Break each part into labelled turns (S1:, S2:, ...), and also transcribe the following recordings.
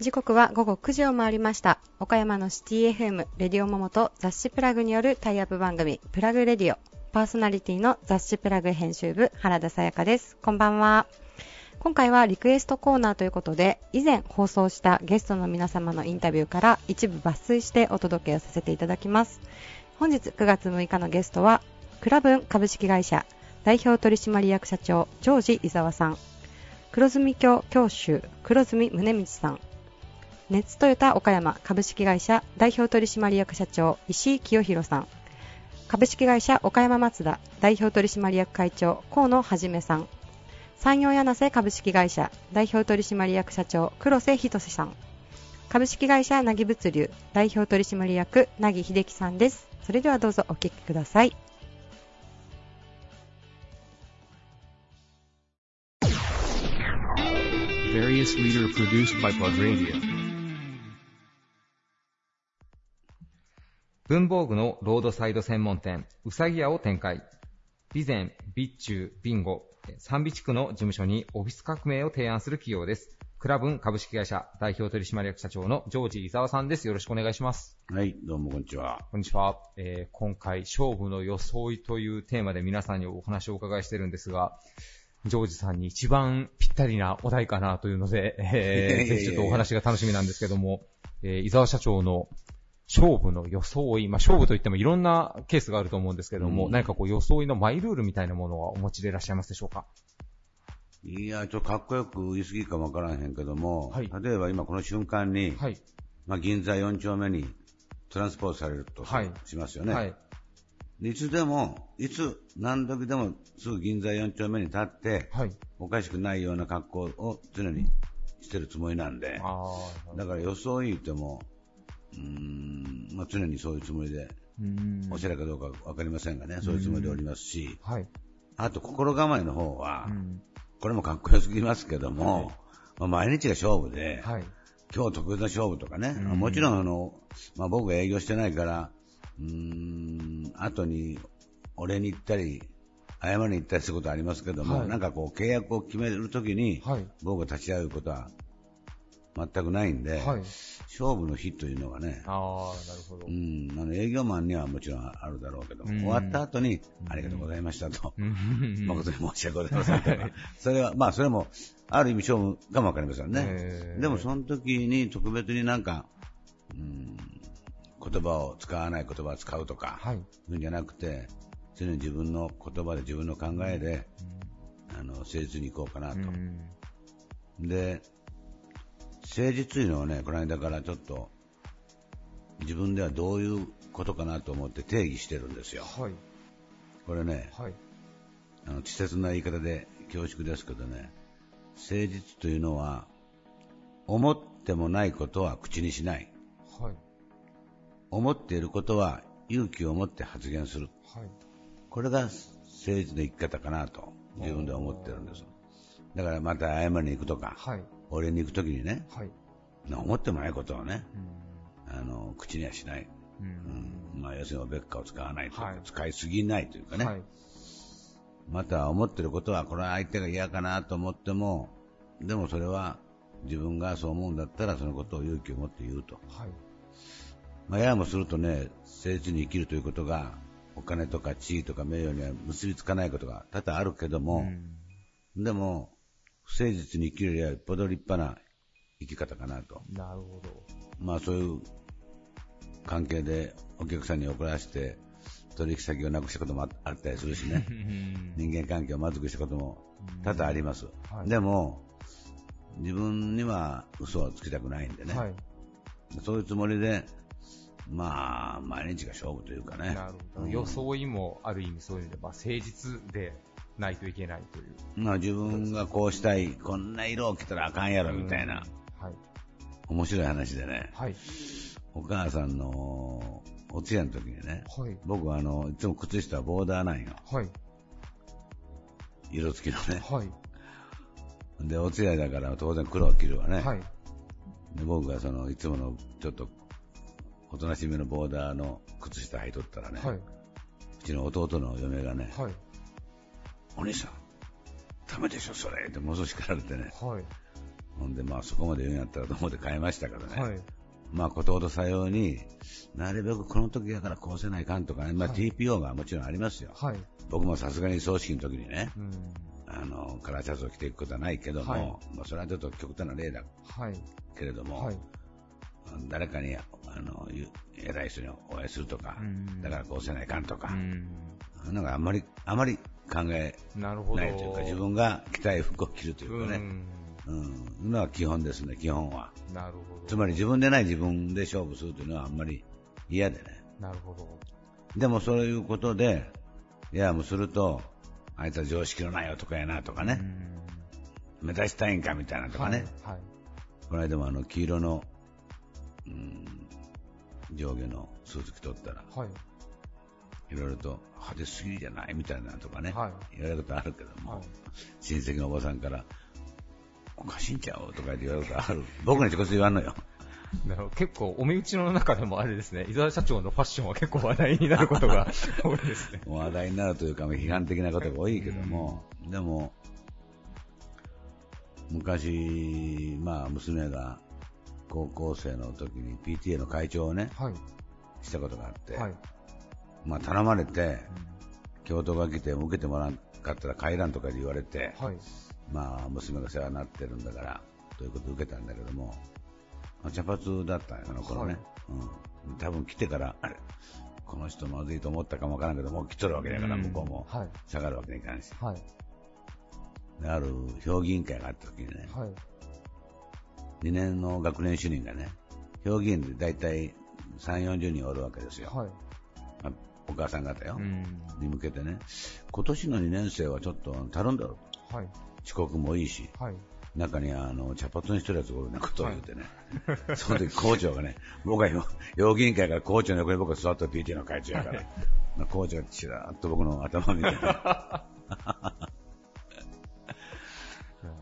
S1: 時刻は午後9時を回りました。岡山のシティ FM、レディオモモと雑誌プラグによるタイアップ番組、プラグレディオ。パーソナリティの雑誌プラグ編集部、原田さやかです。こんばんは。今回はリクエストコーナーということで、以前放送したゲストの皆様のインタビューから一部抜粋してお届けをさせていただきます。本日9月6日のゲストは、クラブン株式会社代表取締役社長、ジョージ伊沢さん。黒住教教習、黒住宗道さん。熱トヨタ岡山株式会社代表取締役社長石井清弘さん株式会社岡山マツダ代表取締役会長河野はじめさん山陽柳瀬株式会社代表取締役社長黒瀬仁さん株式会社なぎ物流代表取締役なぎ秀樹さんですそれではどうぞお聞きください
S2: 文房具のロードサイド専門店、うさぎ屋を展開。備前、備中、ビンゴ、三備地区の事務所にオフィス革命を提案する企業です。クラブン株式会社代表取締役社長のジョージ伊沢さんです。よろしくお願いします。
S3: はい、どうもこんにちは。
S2: こんにちは。えー今回、勝負の装いというテーマで皆さんにお話をお伺いしてるんですが、ジョージさんに一番ぴったりなお題かなというので、えーぜひちょっとお話が楽しみなんですけども、えー伊沢社長の勝負の装い、まあ、勝負といってもいろんなケースがあると思うんですけども、
S3: うん
S2: 何かこう装いのマイルールみたいなものはお持ちでいらっしゃいますでしょうか？
S3: いや、ちょっとかっこよく言い過ぎかもわからへんけども、
S2: はい
S3: 例えば今この瞬間に、
S2: はい。
S3: まあ、銀座4丁目にトランスポートされると
S2: はい
S3: しますよね。
S2: はい。
S3: でいつでも、いつ何時でもすぐ銀座4丁目に立って、
S2: はい。
S3: おかしくないような格好を常にしてるつもりなんで。だから装い言っても、うーん、まあ、常にそういうつもりで。おしゃれかどうかわかりませんがね、そういうつもりでおりますし、
S2: はい。
S3: あと心構えの方は、
S2: うん。
S3: これもかっこよすぎますけども、まあ、毎日が勝負で、
S2: はい。
S3: 今日特別な勝負とかね、
S2: うん
S3: もちろんあの、まあ、僕が営業してないから、うーん、後に俺に行ったり、謝りに行ったりすることはありますけども、
S2: はい
S3: なんかこう契約を決めるときに、
S2: はい。
S3: 僕が立ち会うことは全くないんで、
S2: はい。
S3: 勝負の日というのがね、
S2: ああ、なるほど
S3: う。ん、あの営業マンにはもちろんあるだろうけども、
S2: うん
S3: 終わった後に、ありがとうございましたと、
S2: うん
S3: 誠に申し訳ございませんとか、それは、まあ、それも、ある意味勝負かもわかりませんね。でも、その時に特別になんか、うん、言葉を使わない言葉を使うとか、
S2: はい。
S3: いうんじゃなくて、常に自分の言葉で自分の考えで、あの、誠実にいこうかなと。
S2: うん
S3: で、誠実というのはね、この間からちょっと、自分ではどういうことかなと思って定義してるんですよ。
S2: はい。
S3: これね、
S2: はい。
S3: あの稚拙な言い方で恐縮ですけどね、誠実というのは、思ってもないことは口にしない。
S2: はい。
S3: 思っていることは勇気を持って発言する。
S2: はい。
S3: これが誠実な生き方かなと自分では思ってるんです。だからまた謝りに行くとか、
S2: はい。
S3: 俺に行くときにね、
S2: はい。
S3: 思ってもないことをね、
S2: うん
S3: あの口にはしない。
S2: う
S3: うんんまあ、要するにおべっかを使わないというか、
S2: はい
S3: 使いすぎないというかね、
S2: はい。
S3: また思ってることは、これは相手が嫌かなと思っても、でもそれは自分がそう思うんだったら、そのことを勇気を持って言うと。
S2: はい。
S3: まあ、ややもするとね、誠実に生きるということが、お金とか地位とか名誉には結びつかないことが多々あるけども、
S2: うん
S3: でも、不誠実に生きるよりはぽど立派な生き方かなと。
S2: なるほど。
S3: まあそういう関係でお客さんに怒らせて、取引先をなくしたこともああったりするしね。人間関係をまずくしたことも多々あります。
S2: はい
S3: でも、自分には嘘をつきたくないんでね。
S2: はい。
S3: そういうつもりで、まあ、毎日が勝負というかね。
S2: なるほど。
S3: うん
S2: 装いもある意味そういう意味で、まあ、誠実でないといけないという。
S3: まあ自分がこうしたい、こんな色を着たらあかんやろみたいな、
S2: はい。
S3: 面白い話でね、
S2: はい。
S3: お母さんのお通夜の時にね、
S2: はい。
S3: 僕はあの、いつも靴下はボーダーなんよ。
S2: はい。
S3: 色付きのね。
S2: はい。
S3: で、お通夜だから当然黒を着るわね。
S2: はい。
S3: で僕がその、いつものちょっと、おとなしめのボーダーの靴下履いとったらね、
S2: はい。
S3: うちの弟の嫁がね、
S2: はい。
S3: お兄さん、ダメでしょ、それってものすごい叱られてね。
S2: はい。
S3: ほんで、まあそこまで言うんやったらと思って変えましたからね。
S2: はい。
S3: まあことほどさように、なるべくこの時やからこうせないかんとかね、まあ
S2: はい
S3: TPO がもちろんありますよ。
S2: はい。
S3: 僕もさすがに葬式の時にね、
S2: うん。
S3: あの、カラーシャツを着ていくことはないけども、
S2: はい
S3: まあそれはちょっと極端な例だ
S2: はい。
S3: けれども、
S2: はい。
S3: 誰かに、あの、ゆ偉い人にお会いするとか、
S2: うん
S3: だからこうせないかんとか
S2: う、ん。
S3: なんかあんまり、あまり考え
S2: な
S3: いというか、自分が着たい服を着るというかね、
S2: うん。
S3: うん、のは基本ですね、基本は。
S2: なるほど。
S3: つまり自分でない自分で勝負するというのはあんまり嫌でね。
S2: なるほど。
S3: でもそういうことで、いや、もうすると、あいつは常識のない男やなとかね、目指したいんかみたいなとかね、
S2: はい。はい。
S3: この間もあの黄色の、うん、上下のスーツ着とったら、
S2: はい。
S3: いろいろと派手すぎるじゃない？みたいなとかね、
S2: はい
S3: 言われることあるけども、
S2: はい。
S3: 親戚のおばさんから、おかしいんちゃう？とか言われることある。僕に直接言わんのよ。
S2: 結構、お身内の中でもあれですね、伊沢社長のファッションは結構話題になることが 多いですね。
S3: 話題になるというか、批判的なことが多いけども、でも、昔、まあ、娘が高校生の時に PTA の会長をね、
S2: はい。
S3: したことがあって、
S2: はい。
S3: まあ、頼まれて、教頭が来て受けてもらわなかったら帰らんとかで言われて、
S2: はい。
S3: まあ、娘が世話になってるんだから、ということで受けたんだけども、まあ茶髪だったんよ、あの頃ね。うん。多分来てから、あれ、この人まずいと思ったかもわからんけど、もう来とるわけだから、
S2: うん
S3: 向こうも。
S2: はい。
S3: 下がるわけにいかんし。
S2: はい。
S3: である評議員会があった時にね、
S2: はい。
S3: 2年の学年主任がね、評議員で大体3、40人おるわけですよ。
S2: はい。
S3: まあお母さん方よ。
S2: うん。
S3: に向けてね、今年の2年生はちょっと頼んだろ。
S2: はい。
S3: 遅刻もいいし、
S2: はい。
S3: 中にあの茶髪にしてるやつがおるなことを言ってね、その時校長がね、僕は評議員会から校長の横に僕が座った PT の会長やから、まあ校長がちらっと僕の頭見てね、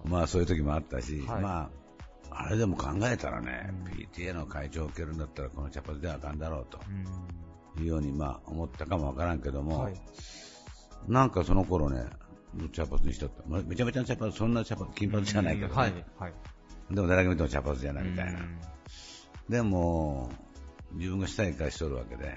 S3: まあそういう時もあったし、
S2: はい
S3: まあ、あれでも考えたらね、PTA の会長を受けるんだったらこの茶髪ではあかんだろうと
S2: うん。
S3: いうようにまあ思ったかもわからんけども、
S2: はい。
S3: なんかその頃ね、茶髪にしとった。まめちゃめちゃ茶髪、そんな茶髪、金髪じゃないけど、ね
S2: はい。はい。
S3: でも誰が見ても茶髪じゃないみたいな。
S2: うん
S3: でも、自分がしたいからしとるわけで、
S2: はい。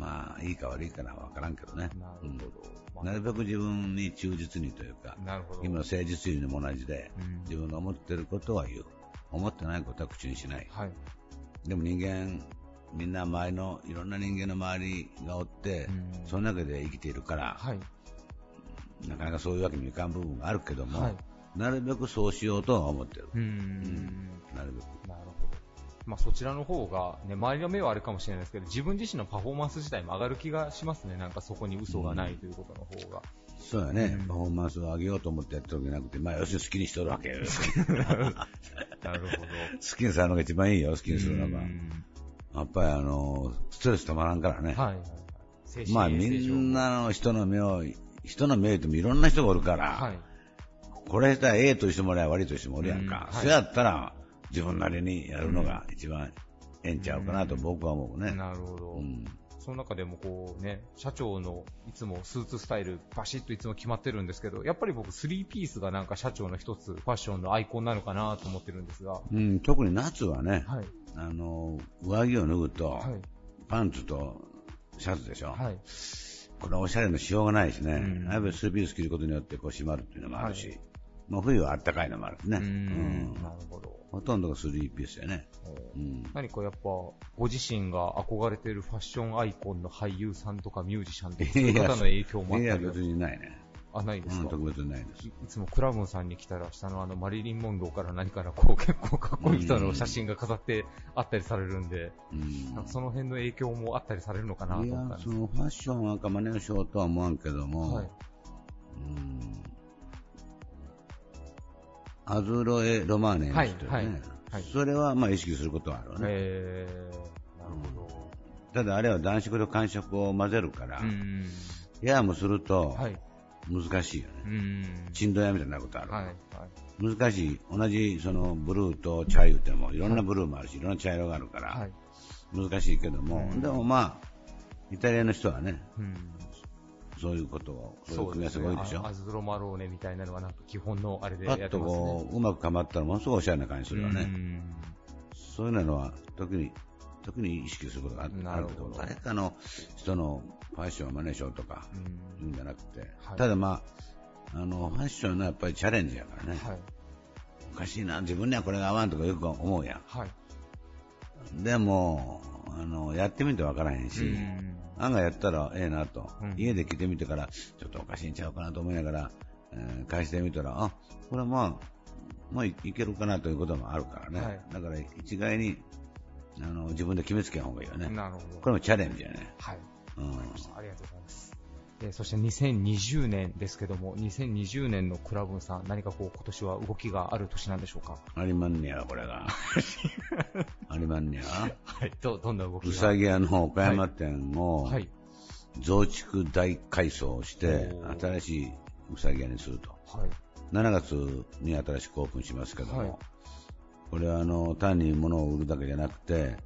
S3: まあ、いいか悪いかなわからんけどね。
S2: なるほど。
S3: うんなるべく自分に忠実にというか。今の誠実にも同じで、
S2: うん
S3: 自分が思ってることは言う。思ってないことは口にしない。
S2: はい。
S3: でも人間、みんな周りの、いろんな人間の周りがおって、
S2: うん
S3: その中で生きているから、
S2: はい。
S3: なかなかそういうわけにいかん部分があるけども、
S2: はい
S3: なるべくそうしようとは思ってる。
S2: うん。
S3: なるべく。
S2: なるほど。まあそちらの方が、ね、周りの目はあるかもしれないですけど、自分自身のパフォーマンス自体も上がる気がしますね。なんかそこに嘘がないということの方が。
S3: そうやね、
S2: うん
S3: パフォーマンスを上げようと思ってやってるわけじゃなくて、まあ要するに好きにしとるわけよ。
S2: なるほど。
S3: 好きにされるのが一番いいよ、好きにするのが。
S2: うん
S3: やっぱりあの、ストレスたまらんからね。
S2: はい
S3: まあみんなの人の目を、人の目を言ってもいろんな人がおるから、
S2: はい。
S3: これしたら A という人もおりゃ悪いという人もおるやんか。
S2: うんはい
S3: それやったら自分なりにやるのが一番ええんちゃうかなと僕は思うね。
S2: なるほど。
S3: うん
S2: その中でもこうね、社長のいつもスーツスタイルバシッといつも決まってるんですけど、やっぱり僕スリーピースがなんか社長の一つファッションのアイコンなのかなと思ってるんですが。
S3: うん、特に夏はね、
S2: はい。
S3: あの、上着を脱ぐと、
S2: はい。
S3: パンツとシャツでしょ？
S2: はい。
S3: これはおしゃれのしようがないしね。
S2: うん
S3: やっぱりスリーピース着ることによってこう締まるっていうのもあるし、まあ冬はあったかいのもあるしね。
S2: うーん。
S3: うん
S2: なるほど。
S3: ほとんどがスリーピースやね。うん。
S2: 何かやっぱ、ご自身が憧れてるファッションアイコンの俳優さんとかミュージシャンとか、そういう方の影響もあっ
S3: いや、
S2: たりは
S3: 別にないね。
S2: あ、ないです
S3: うん、
S2: か、
S3: 特別にないです。
S2: いいつもクラブンさんに来たら、下のあのマリリン・モンローから何からこう結構かっこいい人の写真が飾ってあったりされるんで、
S3: うん
S2: なんかその辺の影響もあったりされるのかなと
S3: いや
S2: 思ったんで、す
S3: そのファッションなんか真似をしようとは思わんけども、
S2: はい。
S3: うんアズロエ・ロマーネの人よね、
S2: はいはいはい
S3: それはまあ意識することはあるわね。
S2: えー、なるほど。
S3: ただあれは暖色と寒色を混ぜるから、
S2: うん。
S3: ややもすると
S2: はい。
S3: 難しいよね。
S2: うん。
S3: 振動屋みたいなことある。
S2: はい。はい。
S3: 難しい。同じそのブルーと茶言ってもいろんなブルーもあるし、いろんな茶色があるから、
S2: はい。
S3: 難しいけども、
S2: うん
S3: でもまあ、イタリアの人はね、
S2: うん。
S3: そういうことを、そういう組み合わせが多いでしょ
S2: あア。ズロマローネみたいなのはなんか基本のあれで
S3: パッと
S2: やってますね。
S3: こう、うまくかまったらものすごいおしゃれな感じするよね。
S2: うん
S3: そういうのは、特に、特に意識することがあ
S2: なる
S3: けど、誰かの人のファッションを真似しようとか、
S2: うん
S3: いうんじゃなくて、
S2: はい
S3: ただまあ、あの、ファッションはやっぱりチャレンジやからね。
S2: はい。
S3: おかしいな、自分にはこれが合わんとかよく思うやん。
S2: はい。
S3: でも、あの、やってみてわからへんし、
S2: うん
S3: 案外やったらええなと、
S2: うん
S3: 家で着てみてから、ちょっとおかしいんちゃうかなと思いながら、えー返してみたら、あ、これはまあ、まあいいけるかなということもあるからね。
S2: はい
S3: だから一概に、あの、自分で決めつけん方がいいよね。
S2: なるほど。
S3: これもチャレンジやね。
S2: はい。
S3: うん。
S2: ありがとうございます。えーそして2020年ですけども、2020年のクラブンさん、何かこう今年は動きがある年なんでしょうか？
S3: ありまんねや、これが。ありまんねや。
S2: はい。ど、どんな動きが？
S3: うさぎ屋の岡山店を
S2: はい。
S3: 増築大改装をして
S2: お、ー
S3: 新しいうさぎ屋にすると。
S2: はい。
S3: 7月に新しくオープンしますけども、
S2: はい
S3: これはあの単に物を売るだけじゃなくて、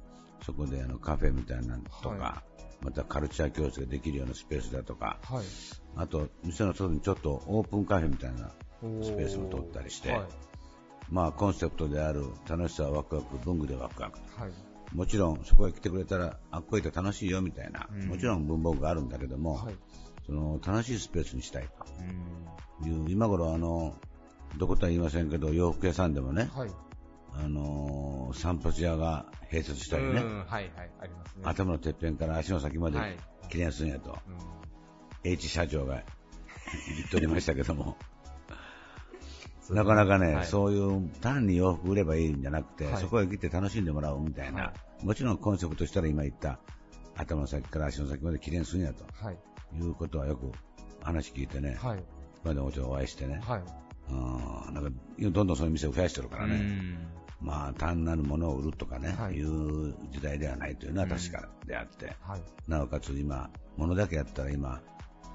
S3: そこであのカフェみたいなのとか、
S2: は
S3: またカルチャー教室ができるようなスペースだとか、
S2: はい。
S3: あと店の外にちょっとオープンカフェみたいなスペースも取ったりして
S2: はい。
S3: まあコンセプトである楽しさはワクワク、文具でワクワク。
S2: はい。
S3: もちろんそこへ来てくれたら、あっこ行ったら楽しいよみたいな、
S2: うん
S3: もちろん文房具があるんだけども、
S2: はい。
S3: その楽しいスペースにしたい
S2: うん。
S3: という、今頃あの、どことは言いませんけど、洋服屋さんでもね、
S2: はい。
S3: あのー散髪屋が併設したりね、
S2: うんはいはい。ありますね。
S3: 頭のてっぺんから足の先まで
S2: はい
S3: にするんやと、
S2: うん
S3: H 社長が言っておりましたけども、なかなかね、
S2: はい
S3: そういう単に洋服売ればいいんじゃなくて、
S2: はい
S3: そこへ来て楽しんでもらうみたいな、
S2: は
S3: もちろんコンセプトしたら今言った頭の先から足の先まできれいにするんやと
S2: はい。
S3: いうことはよく話聞いてね、
S2: はい。
S3: でもちろんお会いしてね、
S2: はい。
S3: うんなんかどんどんそういう店を増やしてるからね。
S2: うん
S3: まあ、単なるものを売るとかね、
S2: はい
S3: い、う時代ではないというのは確かであって、
S2: はい。
S3: なおかつ今、物だけやったら今、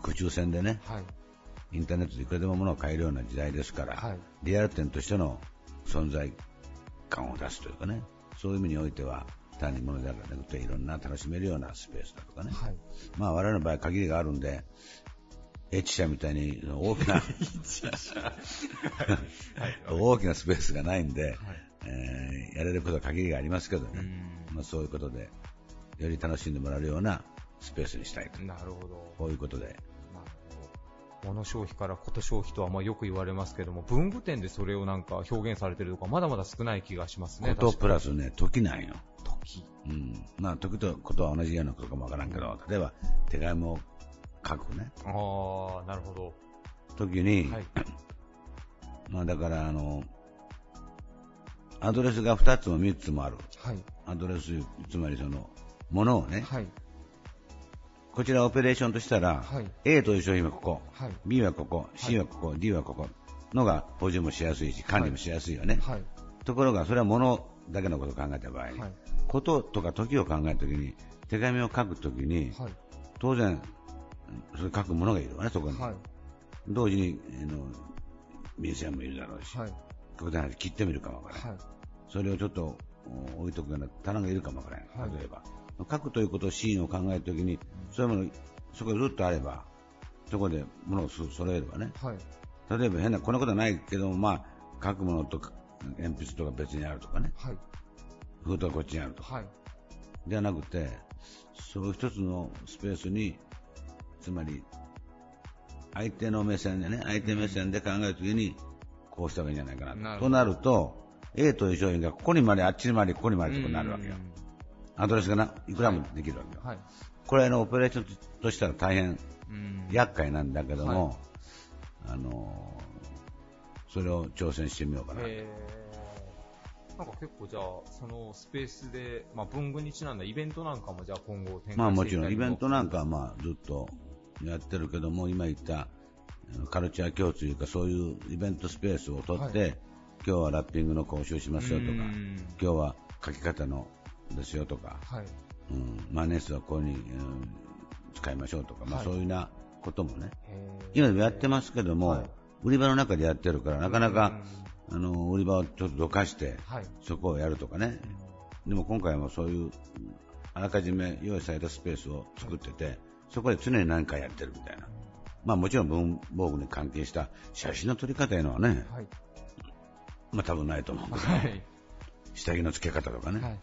S3: 空中戦でね、
S2: はい。
S3: インターネットでいくらでも物を買えるような時代ですから、
S2: はい
S3: リアル店としての存在感を出すというかね、そういう意味においては、単に物だけじゃなくて、いろんな楽しめるようなスペースだとかね、
S2: はい。
S3: まあ我々の場合限りがあるんで、H 社みたいに大きな 大きなスペースがないんで、えーやれることは限りがありますけどね、まあ、そういうことで、より楽しんでもらえるようなスペースにしたいと、
S2: なるほど。
S3: こういうことで。
S2: 物消費からこと消費とはまあよく言われますけども、文具店でそれをなんか表現されてるとか、まだまだ少ない気がしますね。
S3: ことプラスね、時なんよ。
S2: 時。
S3: うん。まあ、時とことは同じようなことかもわからんけど、例えば、手紙を書くね、
S2: ああ、なるほど。
S3: 時に、
S2: はい。
S3: まあだから、あの、アドレスが2つも3つもある。
S2: はい。
S3: アドレス、つまりその、ものをね、
S2: はい。
S3: こちらオペレーションとしたら、
S2: はい
S3: A という商品はここ、
S2: はい。
S3: B はここ、C はここ、D はここのが補充もしやすいし、管理もしやすいよね。
S2: はい。
S3: ところが、それは物だけのことを考えた場合、
S2: はい。
S3: こととか時を考えたときに、手紙を書くときに、
S2: はい。
S3: 当然、それ書くものがいるわね、そこに。
S2: はい。
S3: 同時に、あの、便箋もいるだろうし、
S2: はい。
S3: ここで切ってみるかもわからない。
S2: はい。
S3: それをちょっとお置いとくような棚がいるかもわからない。
S2: はい
S3: 例えば。書くということをシーンを考えるときに、そういうもの、そこでずっとあれば、そこで物をそ揃えればね。
S2: はい。
S3: 例えば変な、こんなことはないけども、まあ、書くものとか、鉛筆とか別にあるとかね。
S2: はい。
S3: 封筒はこっちにあるとか。
S2: はい。
S3: ではなくて、そういう一つのスペースに、つまり、相手の目線でね、相手目線で考えるときに、こうした方がいいんじゃないかなと。となると、A という商品がここにまで、あっちにまで、ここにまでとなるわけよ。アドレスがな、いくらもできるわけよ。
S2: はい。
S3: これのオペレーションとしたら大変
S2: うん
S3: 厄介なんだけども、
S2: はい
S3: あのーそれを挑戦してみようかな。
S2: なんか結構じゃあ、そのスペースで、まあ文具にちなんだイベントなんかもじゃあ今後展開してい
S3: まあもちろんイベントなんかはまあずっとやってるけども、今言ったカルチャー教というかそういうイベントスペースを取って、
S2: は
S3: 今日はラッピングの講習しますよとか、
S2: うん。
S3: 今日は書き方のですよとか、
S2: はい。
S3: うん、マネースはこういうふうに、うん使いましょうとか、まあ
S2: はい。
S3: そういうようなこともね、今でもやってますけども、
S2: はい。
S3: 売り場の中でやってるから、なかなか、あの売り場をちょっとどかして、
S2: はい。
S3: そこをやるとかね、でも今回もそういうあらかじめ用意されたスペースを作ってて、そこで常に何かやってるみたいな。まあもちろん文房具に関係した写真の撮り方いうのはね、
S2: はい。
S3: まあ多分ないと思うけど、
S2: はい。
S3: 下着の付け方とかね、
S2: はい。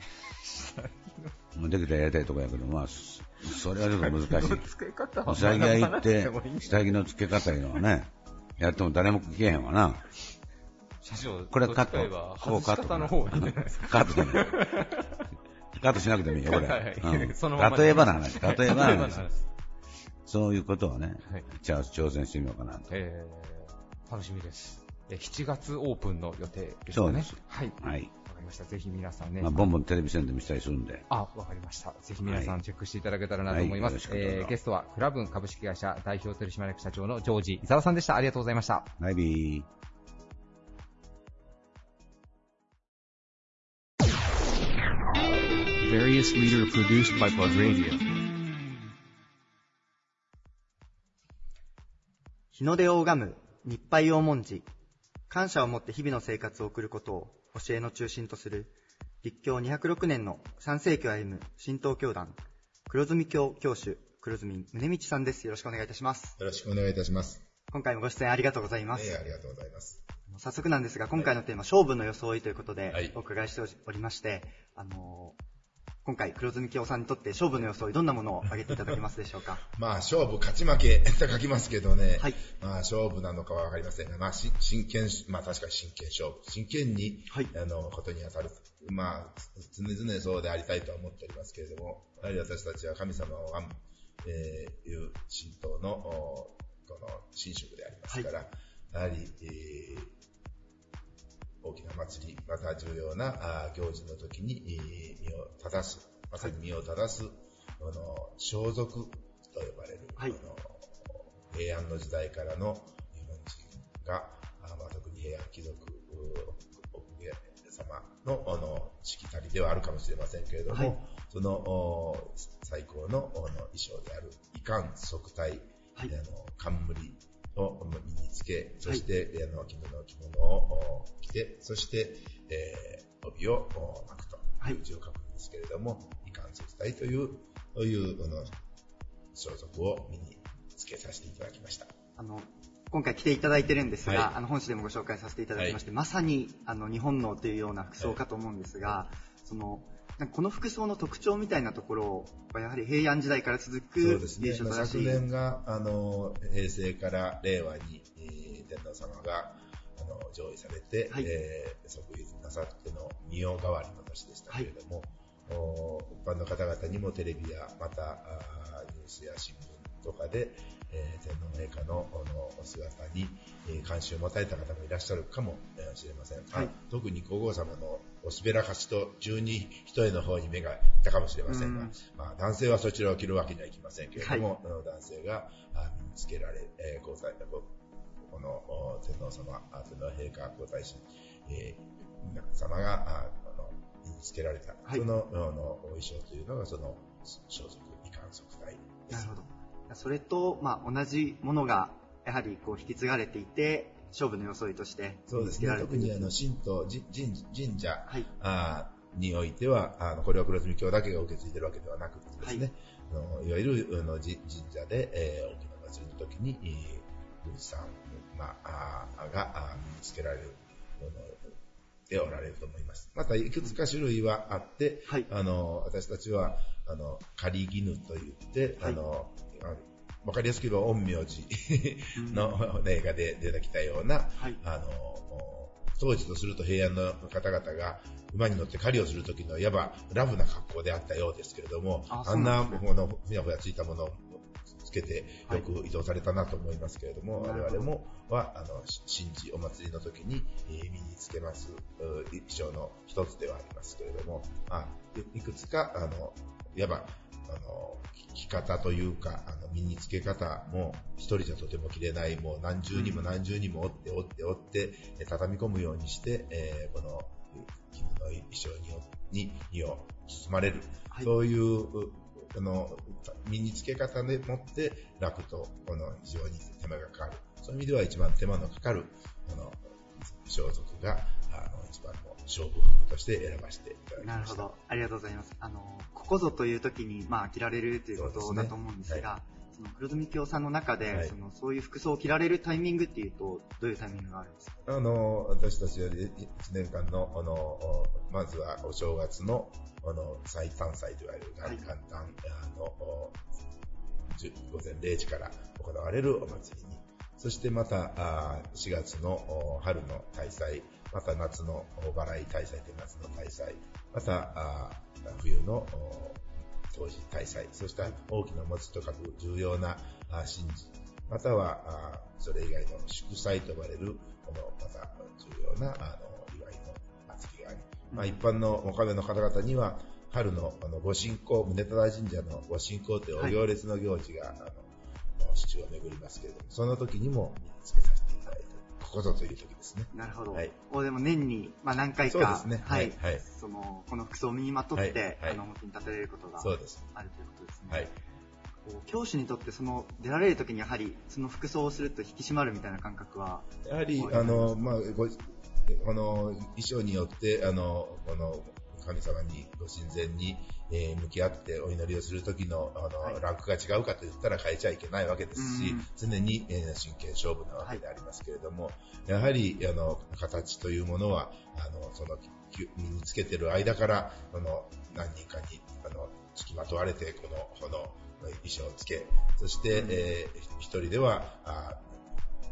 S3: まあできたらやりたいとこやけど、まあ、そそれはちょっと難しい。
S2: 付け方は
S3: うさぎ屋行って下着の付け方いうのはね、やっても誰も聞けへんわな。これカット。ここカット
S2: の方がいい。
S3: カットじゃない。カットしなくてもいいよ、これ。
S2: はいはい
S3: うん例えばの話、例えばの話。
S2: 話
S3: そういうことをね、
S2: はい
S3: じゃあ挑戦してみようかなと。
S2: えー、楽しみです。え7月オープンの予定ですかね。
S3: そうです
S2: はい。わ
S3: はい。
S2: かりました。ぜひ皆さんね。
S3: まあ、ボンボンテレビ宣伝もしたりするんで。
S2: あ、わかりました。ぜひ皆さ
S3: は
S2: んチェックしていただけたらなと思います。
S3: はいよろしくどうぞ
S2: えー、ゲストは、クラブン株式会社代表取締役社長のジョージ伊沢さんでした。ありがとうございました。
S3: バイビー。
S4: Various leader produced by Plug Radio.
S5: 日の出を拝む日配を文字感謝を持って日々の生活を送ることを教えの中心とする立教206年の3世紀を歩む神道教団黒住教教主黒住宗道さんですよろしくお願いいたします
S6: よろしくお願いいたします。
S5: 今回もご出演ありがとうございます、
S6: ええありがとうございます。
S5: 早速なんですが今回のテーマ、勝負の装いということで
S6: はい
S5: お伺いしておりまして、あのー今回黒住教さんにとって勝負の装いどんなものを挙げていただけますでしょうか？
S6: まあ、勝負、勝ち負け と書きますけどね、
S5: はい。
S6: まあ、勝負なのかはわかりませんが、まあ、し真剣、まあ、確かに真剣勝負、真剣に、
S5: はい。
S6: あの、ことに当たる。まあ、常々そうでありたいとは思っておりますけれども、やはり私たちは神様を拝む、えーいう神道の、おこの、神職でありますから、やはり、えー大きな祭り、また重要な行事の時にえー身を正す、まさに身を正す、あの装束と呼ばれる、
S5: はい。
S6: あの平安の時代からの日本人が、あまあ、特に平安貴族、う奥家様のあのしきたりではあるかもしれませんけれども、
S5: はい
S6: そのお最高のおの衣装である、遺冠即体、
S5: はい
S6: あの冠を身につけ、そして、あの着物着物をお着て、そして、えー帯をお巻くと
S5: はい。
S6: いう字を書くんですけれども、遺冠即体という、そういうあの装束を身につけさせていただきました。
S5: あの今回着ていただいてるんですが、
S6: はい。
S5: あの本誌でもご紹介させていただきまして、まさにあの日本のというような服装かと思うんですが、そのなんかこの服装の特徴みたいなところはやはり平安時代から続く
S6: そうですね。
S5: 伝承
S6: まあ昨
S5: 正しい、
S6: 年が、あの、平成から令和に、えー天皇様が、あの、上位されて、
S5: はい。
S6: えー即位なさっての御代替わりの年でしたけれども、お一般の方々にもテレビや、また、ニュースや新聞とかで、えー天皇陛下のお姿に、えー関心を持たれた方もいらっしゃるかもしれません。
S5: はい。
S6: あ特に皇后様のおすべらかしと十二一重の方に目がいったかもしれませんが、
S5: うん。
S6: まあ、男性はそちらを着るわけにはいきませんけれども、あの男性があ身につけられ、えー皇太ここのお天皇様、あ天皇陛下皇太子、えー皆様があ身につけられた、
S5: はい。
S6: そのあのお衣装というのがその装束、遺冠束体です。
S5: なるほ。どそれと、まあ、同じものがやはりこう引き継がれていて勝負の装いとして
S6: そうですね。特にあの神道、神神神社、
S5: はい。
S6: あーにおいては、あのこれは黒住教だけが受け継いでるわけではなくてですね、い、あのいわゆるあのじ神社で、えー大きな祭りの時に、えー、宮司さん、まあ、あーがあー身につけられるものでおられると思います。また、いくつか種類はあって、
S5: はい。
S6: あの私たちは、あの、仮絹と言って、
S5: はい。
S6: あの、あわかりやすく言えば、陰陽師の例がで出てきたような、
S5: はい。
S6: あの、当時とすると平安の方々が馬に乗って狩りをするときのいわばラフな格好であったようですけれども、
S5: あ
S6: あんなもの、ふやふやついたものをつけてよく移動されたなと思いますけれども、
S5: はい
S6: 我々もは、あの、し神事、お祭りの時に、えー身につけます、う衣装の一つではありますけれども、まあ、いいくつか、あの、いわば、あの、着方というか、あの、身につけ方も、一人じゃとても着れない、もう何重にも何重にも折って折って折って、え畳み込むようにして、えーこの、絹の衣装に身を包まれる。
S5: はい
S6: そういう、うあの、身につけ方でもって楽と、この非常に手間がかかる。そういう意味では一番手間のかかる、この、装束が、あの、一番の勝負服として選ばせていただきました。
S5: なるほど。ありがとうございます。あの、ここぞという時に、まあ、着られるということだと思うんですが、
S6: は
S5: その黒住京さんの中で、
S6: はい
S5: その、そういう服装を着られるタイミングっていうと、どういうタイミングがあるんですか？
S6: あの、私たちより1年間の、あの、まずはお正月の、あの、最短祭といわれる大元旦、あの、午前0時から行われるお祭りに、そしてまた、あ4月のお春の大祭、また夏のお払い大祭で夏の大祭、また、あ冬のお当時大祭、そして大きな餅と書く重要なあ神事、またはあそれ以外の祝祭と呼ばれる、このまた重要なあの祝いの祭りがあり、まあ、一般のお金の方々には、春のあのご神幸、宗忠神社のご神幸というお行列の行事が、あの市中を巡りますけれども、その時にも身につけさせていただいて、ここぞという時ですね。
S5: なるほど。
S6: はい
S5: もうでも年に、まあ、何回か、
S6: そうですね
S5: はい、
S6: はいはい
S5: その、この服装を身にまとって、
S6: はいはい
S5: あの、表に立てられることが
S6: そうです。
S5: あるということですね。
S6: はい。
S5: 教師にとってその出られる時にやはりその服装をすると引き締まるみたいな感覚は
S6: やはり、あの、まあ、ご、この衣装によって、あの、この、神様にご神前に、えー向き合ってお祈りをする時の、あの、
S5: はい。
S6: ランクが違うかと言ったら変えちゃいけないわけですし
S5: うん、
S6: 常に、えー真剣勝負なわけでありますけれども、やはり、あの、形というものは、あの、その、き身につけてる間から、この、何人かに、あの、付きまとわれて、この、この、衣装をつけ、そして、
S5: うん。
S6: えー一人では、あ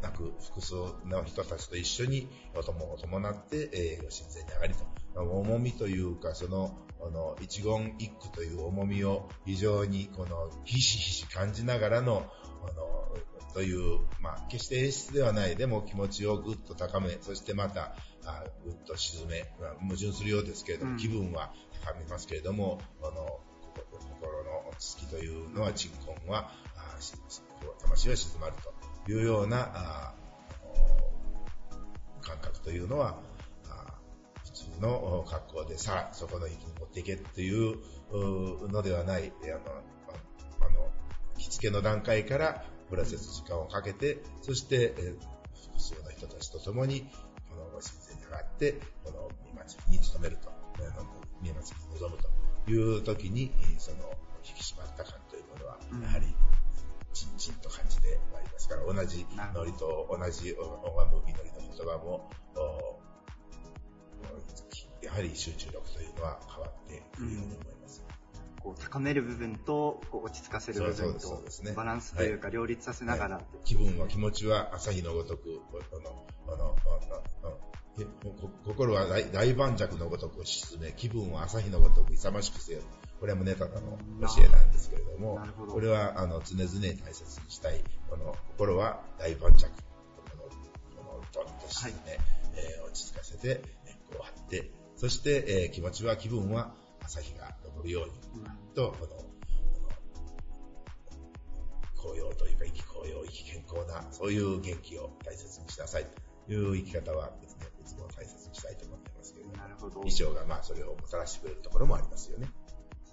S6: なく複数の人たちと一緒にお供を伴って、えー、ご神前に上がりと。重みというか、その、あの、一言一句という重みを非常に、この、ひしひし感じながらの、あの、という、まあ、決して演出ではない、でも気持ちをぐっと高め、そしてまた、あぐっと沈め、まあ、矛盾するようですけれども、
S5: うん
S6: 気分は高めますけれども、あの、こ心の落ち着きというのは、鎮魂は、魂は静まるというような、感覚というのは、普通の格好でさあ、そこの域に持っていけっていうのではない、あの、あの、着付けの段階からプロセス時間をかけて、そして、え複数の人たちと共に、このご神前に上がって、この見祭りに努めると、あの見祭りに臨むという時に、その引き締まった感というものは、やはり、ちんちんと感じてまいりますから、同じノリと同じ拝む祈りの言葉も、おやはり集中力というのは変わってくるように思います。
S5: こう高める部分とこう落ち着かせる部分とバランスというか両立させながら、
S6: 気分は気持ちは朝日のごとく、あの、あの、あのあのえこ心は大大盤石のごとく沈め、気分は朝日のごとく勇ましくせよ。これは宗忠の教えなんですけれども
S5: ど
S6: これはあの常々大切にしたい、この心は大盤石。この、このドンと沈め、えー落ち着かせて、根っこを張って、そして、えー気持ちは、気分は朝日が昇るように、と、この、この紅葉というか、生き紅葉、生き健康な、そういう元気を大切にしなさいという生き方はですね、いつも大切にしたいと思ってますけれども、
S5: ど
S6: 衣装がまあそれをもたらしてくれるところもありますよね。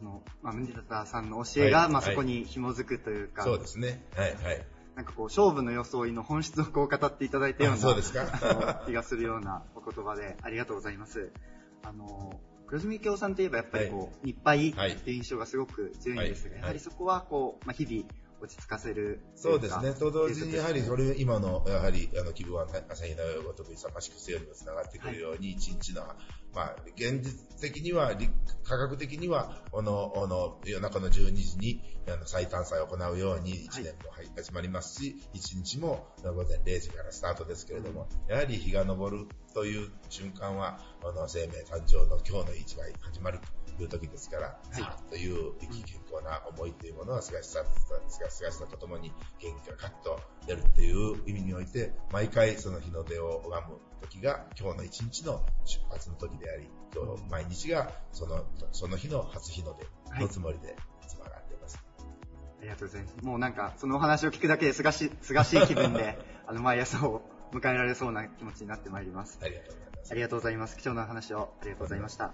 S5: その、まあ、ムンディタタさんの教えが、まあ、
S6: はい。はい
S5: そこに紐づくというか、
S6: そうですね。はい、はい。
S5: なんかこう勝負の装いの本質をこう語っていただいたような
S6: あそうですか。
S5: 気がするようなお言葉でありがとうございます。あの黒住京さんといえばやっぱりこう、日配
S6: はい。
S5: っていう印象がすごく強いんですが、
S6: はい
S5: やはりそこはこう、まあ、日々落ち着かせる
S6: そうですね。と同時に、やはりそ
S5: れ
S6: れ、今の、やはり、あの、気分は朝日のごとく勇ましくせよにもつながってくるように、一日の、まあ、現実的には、理科学的には、この、あの、夜中の12時に、あの、最短祭を行うように、1年も始まりますし、1日も午前0時からスタートですけれども、やはり日が昇るという瞬間は、あの、生命誕生の今日の一枚始まるという時ですから、さあという生き健康な思いというものは、すがしさ、すがしさとともに元気がカッと出るっていう意味において、毎回その日の出を拝む時が今日の一日の出発の時であり、今日毎日がその、その日の初日の出のつもりでつまらんでいます。
S5: ありがとうございます。もうなんか、そのお話を聞くだけですがし、すがしい気分で、あの、毎朝を迎えられそうな気持ちになってまいります。
S6: ありがとうございます。
S5: ありがとうございます。貴重なお話をありがとうございました。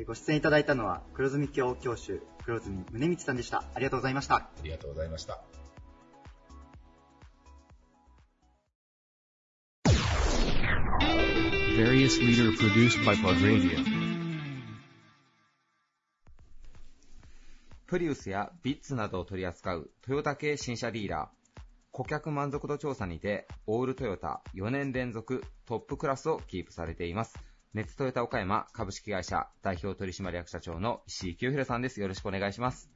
S5: えご出演いただいたのは、黒住教教主、黒住宗光さんでした。ありがとうございました。
S6: ありがとうございました。
S4: This Various leader produced by Plug Radio.
S2: プリウスやビッツなどを取り扱うトヨタ系新車ディーラー。顧客満足度調査にて、オールトヨタ4年連続トップクラスをキープされています。熱トヨタ岡山株式会社代表取締役社長の石井清弘さんです。よろしくお願いします。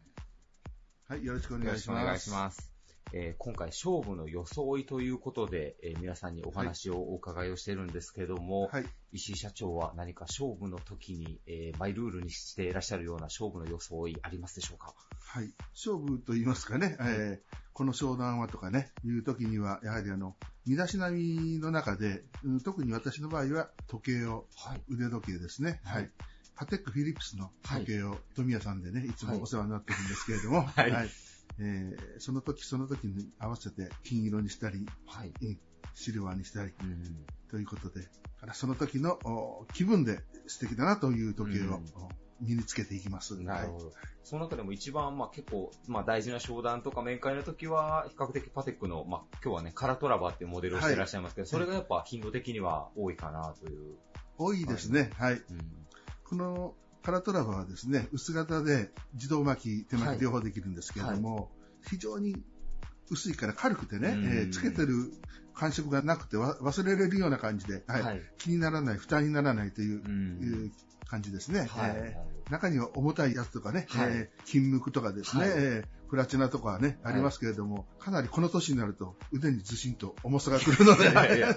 S7: はい、よろしくお願いします。
S2: よろしくお願いします。えー今回勝負の装いということで、えー皆さんにお話をお伺いをしてるんですけども、
S7: はい。
S2: 石井社長は何か勝負の時に、えーマイルールにしていらっしゃるような勝負の装いありますでしょうか？
S7: はい。勝負と言いますかね、えーこの商談はとかね、いう時には、やはりあの、身だしなみの中で、うん特に私の場合は時計を、
S2: はい。
S7: 腕時計ですね。
S2: はい
S7: はい。パテックフィリップスの時計を、富谷さんでね、いつ
S2: はい
S7: もお世話になってるんですけれども、
S2: はい
S7: えーその時その時に合わせて金色にしたり、
S2: はい。
S7: うんシルバーにしたり、
S2: うん
S7: ということで、からその時のお気分で素敵だなという時計を、身につけていきます。はい
S2: なるほど。その中でも一番、まあ結構、まあ大事な商談とか面会の時は、比較的パテックの、まあ今日はね、カラトラバーっていうモデルをしていらっしゃいますけど、それがやっぱ頻度的には多いかなという。
S7: 多いですね。はい。
S2: うん
S7: このカラトラバはですね、薄型で自動巻き、手
S2: はい。
S7: 巻き両方できるんですけれども、非常に薄いから軽くてね、
S2: うん。
S7: えーつけてる感触がなくてわ忘れれるような感じで、はい。
S2: はい。
S7: 気にならない、負担にならないという,、
S2: う
S7: 感じですね。
S2: はい。
S7: えー中には重たいやつとかね、
S2: はい。
S7: えー金無垢とかですね、
S2: はい。
S7: えープラチナとかはね、
S2: はい。
S7: ありますけれども、かなりこの年になると腕にずしんと重さが来るので、
S2: いやいや、い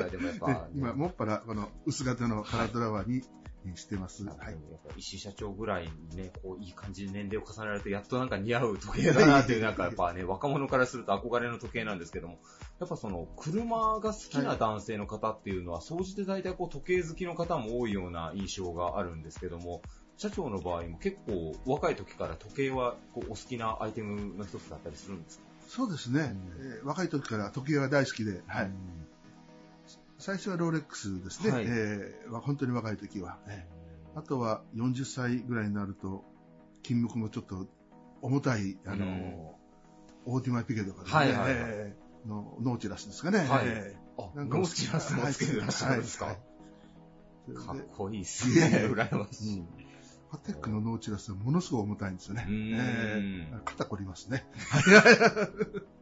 S2: やでもやっぱ、
S7: で
S2: ね、
S7: 今、もっぱらこの薄型のカラトラバにしてます。はい。
S2: 石井社長ぐらいにね、こういい感じで年齢を重ねられて、やっとなんか似合う時計だなっていう、なんかやっぱね、若者からすると憧れの時計なんですけども、やっぱその、車が好きな男性の方っていうのは、総じて大体こう時計好きの方も多いような印象があるんですけども、社長の場合も結構若い時から時計はこうお好きなアイテムの一つだったりするんですか？
S7: そうですね、えー若い時から時計が大好きで、はい最初はローレックスですね、
S2: はい。
S7: えーわ本当に若い時は、えーあとは40歳ぐらいになると、金無垢もちょっと重たい、あの
S2: うん。
S7: オーデマピゲとかですね、
S2: はいはいはい。
S7: えーのノーチラスですかね、
S2: はい。
S7: え
S2: あ、
S7: ーなんか
S2: ノーチラスもつけてらっしゃるんですか、
S7: はい。はい。
S2: かっこいいっすね。羨ましい。
S7: パテックのノーチラスはものすごい重たいんですよね。えー肩凝りますね。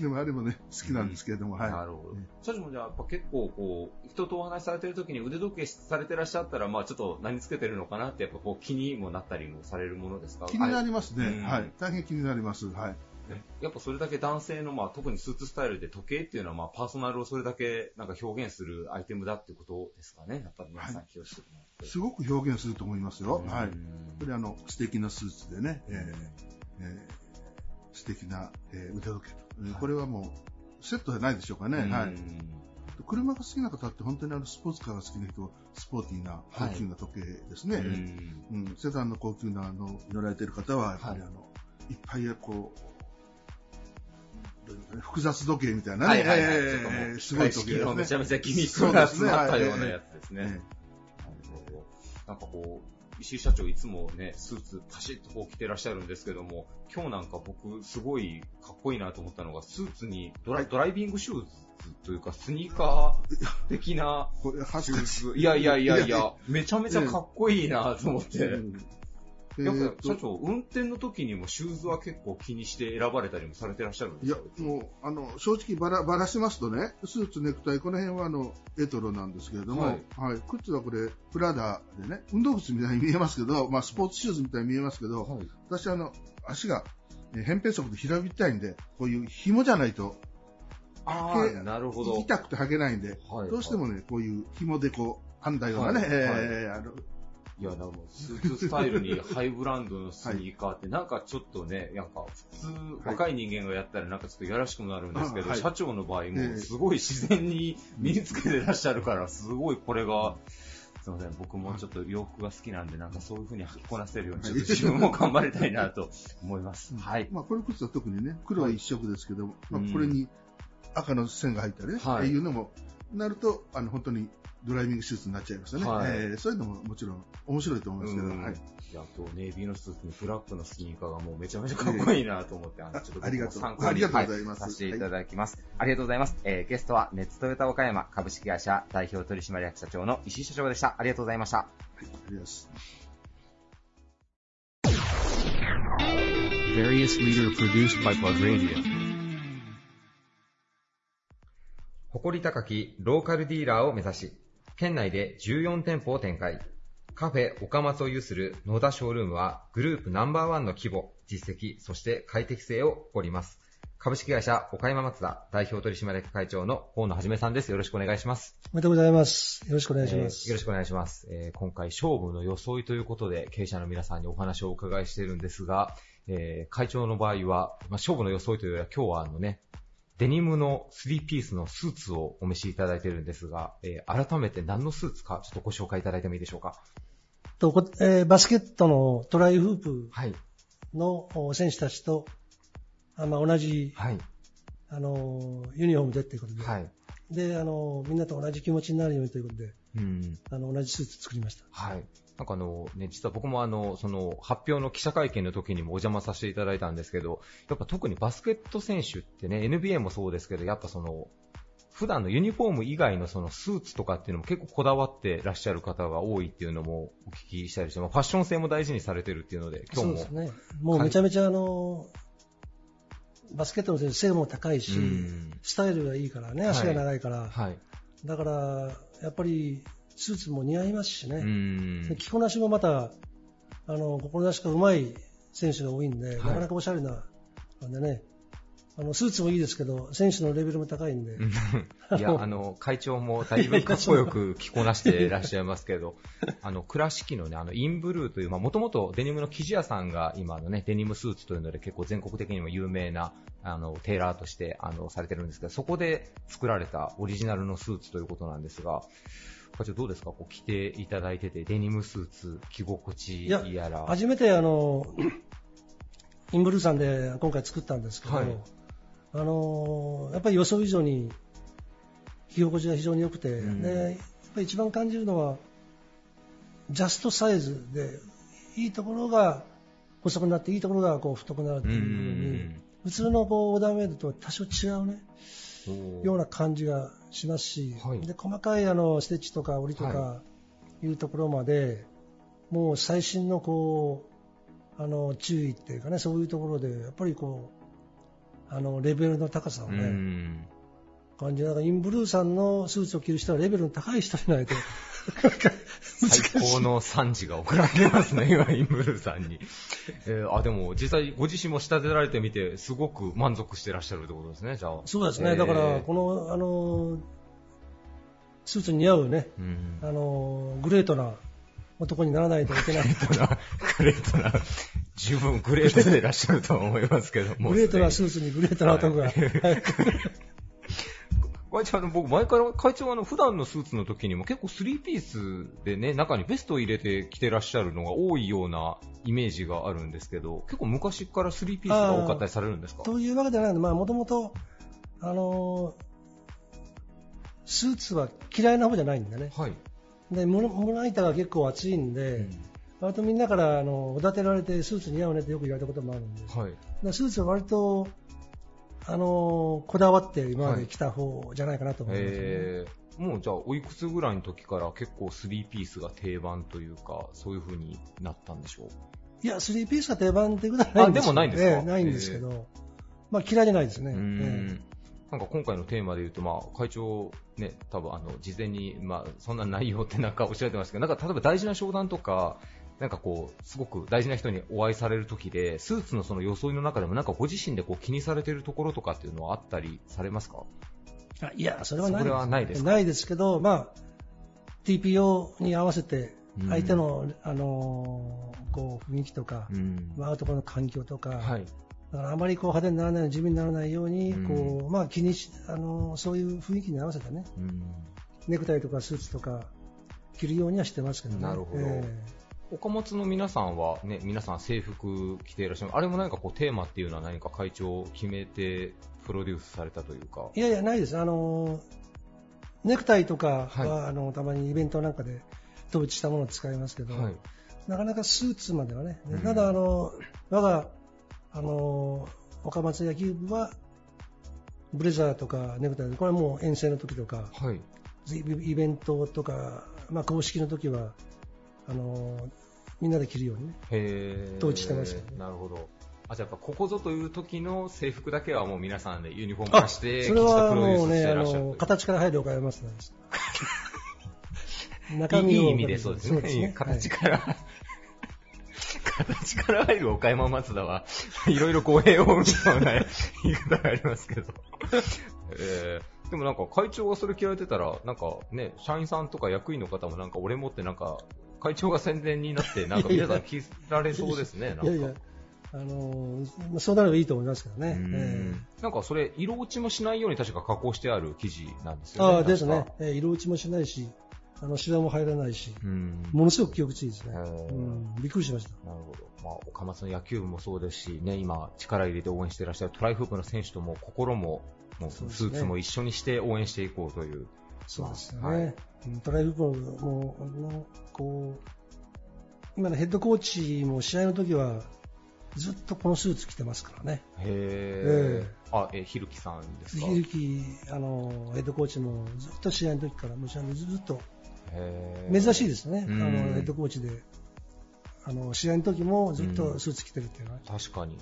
S7: でもあれもね、好きなんですけれども、はい。
S2: なるほど
S7: ね。
S2: 社長もじゃあ、やっぱ結構こう、人とお話しされてる時に腕時計されてらっしゃったら、まあちょっと何つけてるのかなって、やっぱこう気にもなったりもされるものですか？
S7: 気になりますね。
S2: うん
S7: はい。大変気になります。はい。
S2: やっぱそれだけ男性の、まあ特にスーツスタイルで時計っていうのは、まあパーソナルをそれだけなんか表現するアイテムだってことですかね？やっぱり皆さん気をつけてもらって。
S7: すごく表現すると思いますよ。はい。
S2: うん
S7: これあの、素敵なスーツでね、えーえー素敵な、えー腕時計と。えー
S2: はい
S7: これはもう、セットじゃないでしょうかね。
S2: うん
S7: はい。車が好きな方って本当にあの、スポーツカーが好きな人は、スポーティーな高級な時計ですね。
S2: うん
S7: うん、セダンの高級なあの乗られてる方は、やっぱりあの、い、っぱいこう、複雑時計みたいなね、
S2: はいはいはい。
S7: すごい時計ですね。
S2: のめちゃめちゃギミックが詰まったようなやつですね。なんかこう、石井社長いつもね、スーツパシッとこう着てらっしゃるんですけども、今日なんか僕すごいかっこいいなと思ったのが、スーツにドラ,、ドライビングシューズというかスニーカー的な
S7: これ恥ずかしい。
S2: いやいやいやいや、めちゃめちゃかっこいいなと思って。
S7: うん
S2: やっ社長、運転の時にもシューズは結構気にして選ばれたりもされてらっしゃるんで
S7: いや
S2: すか、
S7: もう、あの、正直ばら、ばらしますとね、スーツ、ネクタイ、この辺はあの、エトロなんですけれども、
S2: は
S7: はい。い。靴はこれ、プラダでね、運動靴みたいに見えますけど、まあ、スポーツシューズみたいに見えますけど、
S2: はい。
S7: 私はあの、足が、えー扁平足で平べったいんで、こういう紐じゃないと、
S2: あ
S7: け
S2: あ、なるほど。
S7: 痛くて履けないんで、
S2: はい。
S7: どうしてもね、こういう紐でこう、編んだようなね、
S2: はい。
S7: えーあの、
S2: いや、なんかスーツスタイルにハイブランドのスニーカーって、なんかちょっとね、なんか普通、若い人間がやったらなんかちょっとやらしくなるんですけど、社長の場合
S7: え
S2: も
S7: え
S2: すごい自然に身につけてらっしゃるから、すごいこれが、すいません、僕もちょっと洋服が好きなんで、なんかそういう風に履きこなせるように、ちょっと自分も頑張りたいなと思います。はい。
S7: まあ、この靴は特にね、黒は一色ですけど、ま
S2: うん。
S7: あ、これに赤の線が入ったりね、
S2: はい。
S7: っていうのも、なると、あの、本当にドライビングスーツになっちゃいますよね。
S8: はい
S7: えーそういうのももちろん面白いと思いますけど、
S8: うん
S7: はい。
S8: いや、今日ネイビーのスーツにブラックのスニーカーがもうめちゃめちゃかっこいいなと思って、あの、ちょっと
S7: ありがとう
S8: 参考に
S7: ありがとうございます
S8: はさせていただきます。ありがとうございます。えーゲストは、ネッツトヨタ岡山株式会社代表取締役社長の石井社長でした。ありがとうございました。
S7: ありがとうございます。
S4: Various leader produced by Plug Radio.
S2: 誇り高きローカルディーラーを目指し、県内で14店舗を展開。カフェ岡松を有する野田ショールームはグループナンバーワンの規模、実績、そして快適性を誇ります。株式会社岡山松田代表取締役会長の河野はじめさんです。よろしくお願いします。
S9: おめでとうございます。よろしくお願いします。
S2: えーよろしくお願いします。えー今回勝負の装いということで経営者の皆さんにお話をお伺いしているんですが、えー会長の場合は、まあ、勝負の装いというよりは今日はあのね、デニムの3ピースのスーツをお召しいただいているんですが、えー改めて何のスーツかちょっとご紹介いただいてもいいでしょうか？
S9: とこえーバスケットのトライフープ
S2: はい。
S9: のお選手たちと、あまあ、同じ、
S2: はい。
S9: あのユニフォームでということで、
S2: はい。
S9: であのみんなと同じ気持ちになるようにということで、
S2: うん。
S9: あの同じスーツ作りました。
S2: はい。なんかあのね、実は僕もあの、その発表の記者会見の時にもお邪魔させていただいたんですけど、やっぱ特にバスケット選手ってね、NBA もそうですけど、やっぱその、普段のユニフォーム以外のそのスーツとかっていうのも結構こだわってらっしゃる方が多いっていうのもお聞きしたりして、まあファッション性も大事にされてるっていうので、今日も。
S9: そうですね。もうめちゃめちゃあのバスケットの選手背も高いし、
S2: うん
S9: スタイルがいいからね、足が長いから、
S2: はい。
S9: だからやっぱりスーツも似合いますしね。着こなしもまた、あの、志が上手い選手が多いんで、なかなかおしゃれな、なんでね、あの、スーツもいいですけど、選手のレベルも高いんで、
S2: いや、あの、会長もだいぶかっこよく着こなしていらっしゃいますけど、あの、倉敷のね、あの、インブルーという、まあ、もともとデニムの生地屋さんが今のね、デニムスーツというので結構全国的にも有名な、あの、テーラーとして、あの、されてるんですけど、そこで作られたオリジナルのスーツということなんですが、会長どうですか？こう着ていただいてて、デニムスーツ、着心地
S9: いや
S2: やら。
S9: 初めてあの、インブルーさんで今回作ったんですけど、
S2: はい。
S9: あの、やっぱり予想以上に着心地が非常に良くて、
S2: うん。
S9: で、やっぱり一番感じるのは、ジャストサイズで、いいところが細くなって、いいところがこう太くなるっていうふうに、普通のこうオーダーメイドとは多少違うね、ような感じがしますし、
S2: はい。
S9: で細かいあのステッチとか折りとかい。うところまで、もう最新のこうあの注意っていうかね、そういうところで、やっぱりこう、あのレベルの高さを
S2: う
S9: ね、
S2: ん。
S9: 感じながら、インブルーさんのスーツを着る人はレベルの高い人じゃないと、
S2: 最高の賛辞が送られてますね、今、インブルーさんに。えーあ、でも、実際、ご自身も仕立てられてみて、すごく満足してらっしゃるってことですね、じゃあ。
S9: そうですね、
S2: えー
S9: だから、この、あの、スーツに似合うね、
S2: うん。
S9: あの、グレートな男にならないといけない。
S2: グレートな、十分グレートでいらっしゃるとは思いますけども。
S9: グレートなスーツにグレートな男が。
S2: はい会長、あの、僕、前から会長はあの、普段のスーツの時にも結構スリーピースでね、中にベストを入れて着てらっしゃるのが多いようなイメージがあるんですけど、結構昔からスリーピースが多かったりされるんですか？
S9: というわけではないので、まあ、もともと、あのスーツは嫌いな方じゃないんでね。
S2: はい。
S9: で、胸胸板が結構厚いんで、割とみんなからあのおだてられてスーツ似合うねってよく言われたこともあるんで、
S2: はい。
S9: でスーツは割と、あのこだわって今まで来た方じゃないかなと思います、ね。
S2: えー、もうじゃあ、おいくつぐらいの時から結構スリーピースが定番というか、そういう風になったんでしょう？
S9: いや、スリーピースが定番っていうことはないんです
S2: あでもないんですか？
S9: ええないんですけど、まあ嫌いじゃないですね。
S2: うなんか今回のテーマで言うと、まあ、会長、ね、多分あの事前に、まあ、そんな内容ってなんかおっしゃってましたけど、なんか例えば大事な商談とか、なんかこう、すごく大事な人にお会いされる時で、スーツのその装いの中でも、なんかご自身でこう気にされてるところとかっていうのはあったりされますか？
S9: えあいや、それはない
S2: それはないですか？
S9: ないですけど、まあ、TPO に合わせて
S2: うん、
S9: 相手の、あのーこう雰囲気とか、
S2: うん。
S9: まあ、会うところの環境とか、
S2: はい。
S9: だからあまりこう派手にならないように、地味にならないように、
S2: うん。
S9: こうまあ、気にし、あのそういう雰囲気に合わせてね、
S2: うん。
S9: ネクタイとかスーツとか着るようにはしてますけどね。
S2: なるほど。
S9: え
S2: 岡松の皆さんはね、皆さん制服着ていらっしゃる。あれも何かこうテーマっていうのは何か会長決めてプロデュースされたというか。
S9: えいやいや、ないです。あのネクタイとかは、あのたまにイベントなんかで統一したものを使いますけど、
S2: はい
S9: なかなかスーツまではね、
S2: うん
S9: ただあの、我があの岡松野球部はブレザーとかネクタイ、これはもう遠征の時とか、
S2: はい。
S9: イイベントとか、まあ、公式の時はあのみんなで着るようにね、統一してますよね
S2: なるほど。あ、じゃあやっぱここぞという時の制服だけはもう皆さんでユニフォーム化して、
S9: それはもうね、あの形から入る岡山マスターです。中
S2: い
S9: 身を
S2: い意味でそうですね。形から、形から入る岡山松田は、いろいろ語弊を生むような言い方がありますけど。えーでもなんか会長がそれ着られてたら、なんかね、社員さんとか役員の方もなんか俺もってなんか、会長が宣伝になって、なんか皆さん着られそうですね。
S9: いやいや、あのまあそうなればいいと思いますけどね。
S2: うん
S9: え
S2: なんかそれ、色落ちもしないように確か加工してある生地なんです
S9: え
S2: よね。
S9: ああですね。ええ色落ちもしないし、あの、シワも入らないし、
S2: うん
S9: ものすごく気持ちいいですね。うん、びっくりしました。
S2: なるほど。まあ、岡松の野球部もそうですし、ね、今、力入れて応援していらっしゃるトライフープの選手とも心も、もうスーツも一緒にして応援していこうという。
S9: そうですよね。トライフボールも、あのこう、今のヘッドコーチも試合の時は、ずっとこのスーツ着てますからね。
S2: へ
S9: え
S2: ー。あ、え、ひるきさんですか？
S9: ひるき、あの、ヘッドコーチもずっと試合の時から、もう試合にずっと、珍しいですね。あ
S2: うん
S9: の、ヘッドコーチで、あの、試合の時もずっとスーツ着てるっていうのは、
S2: 確かに。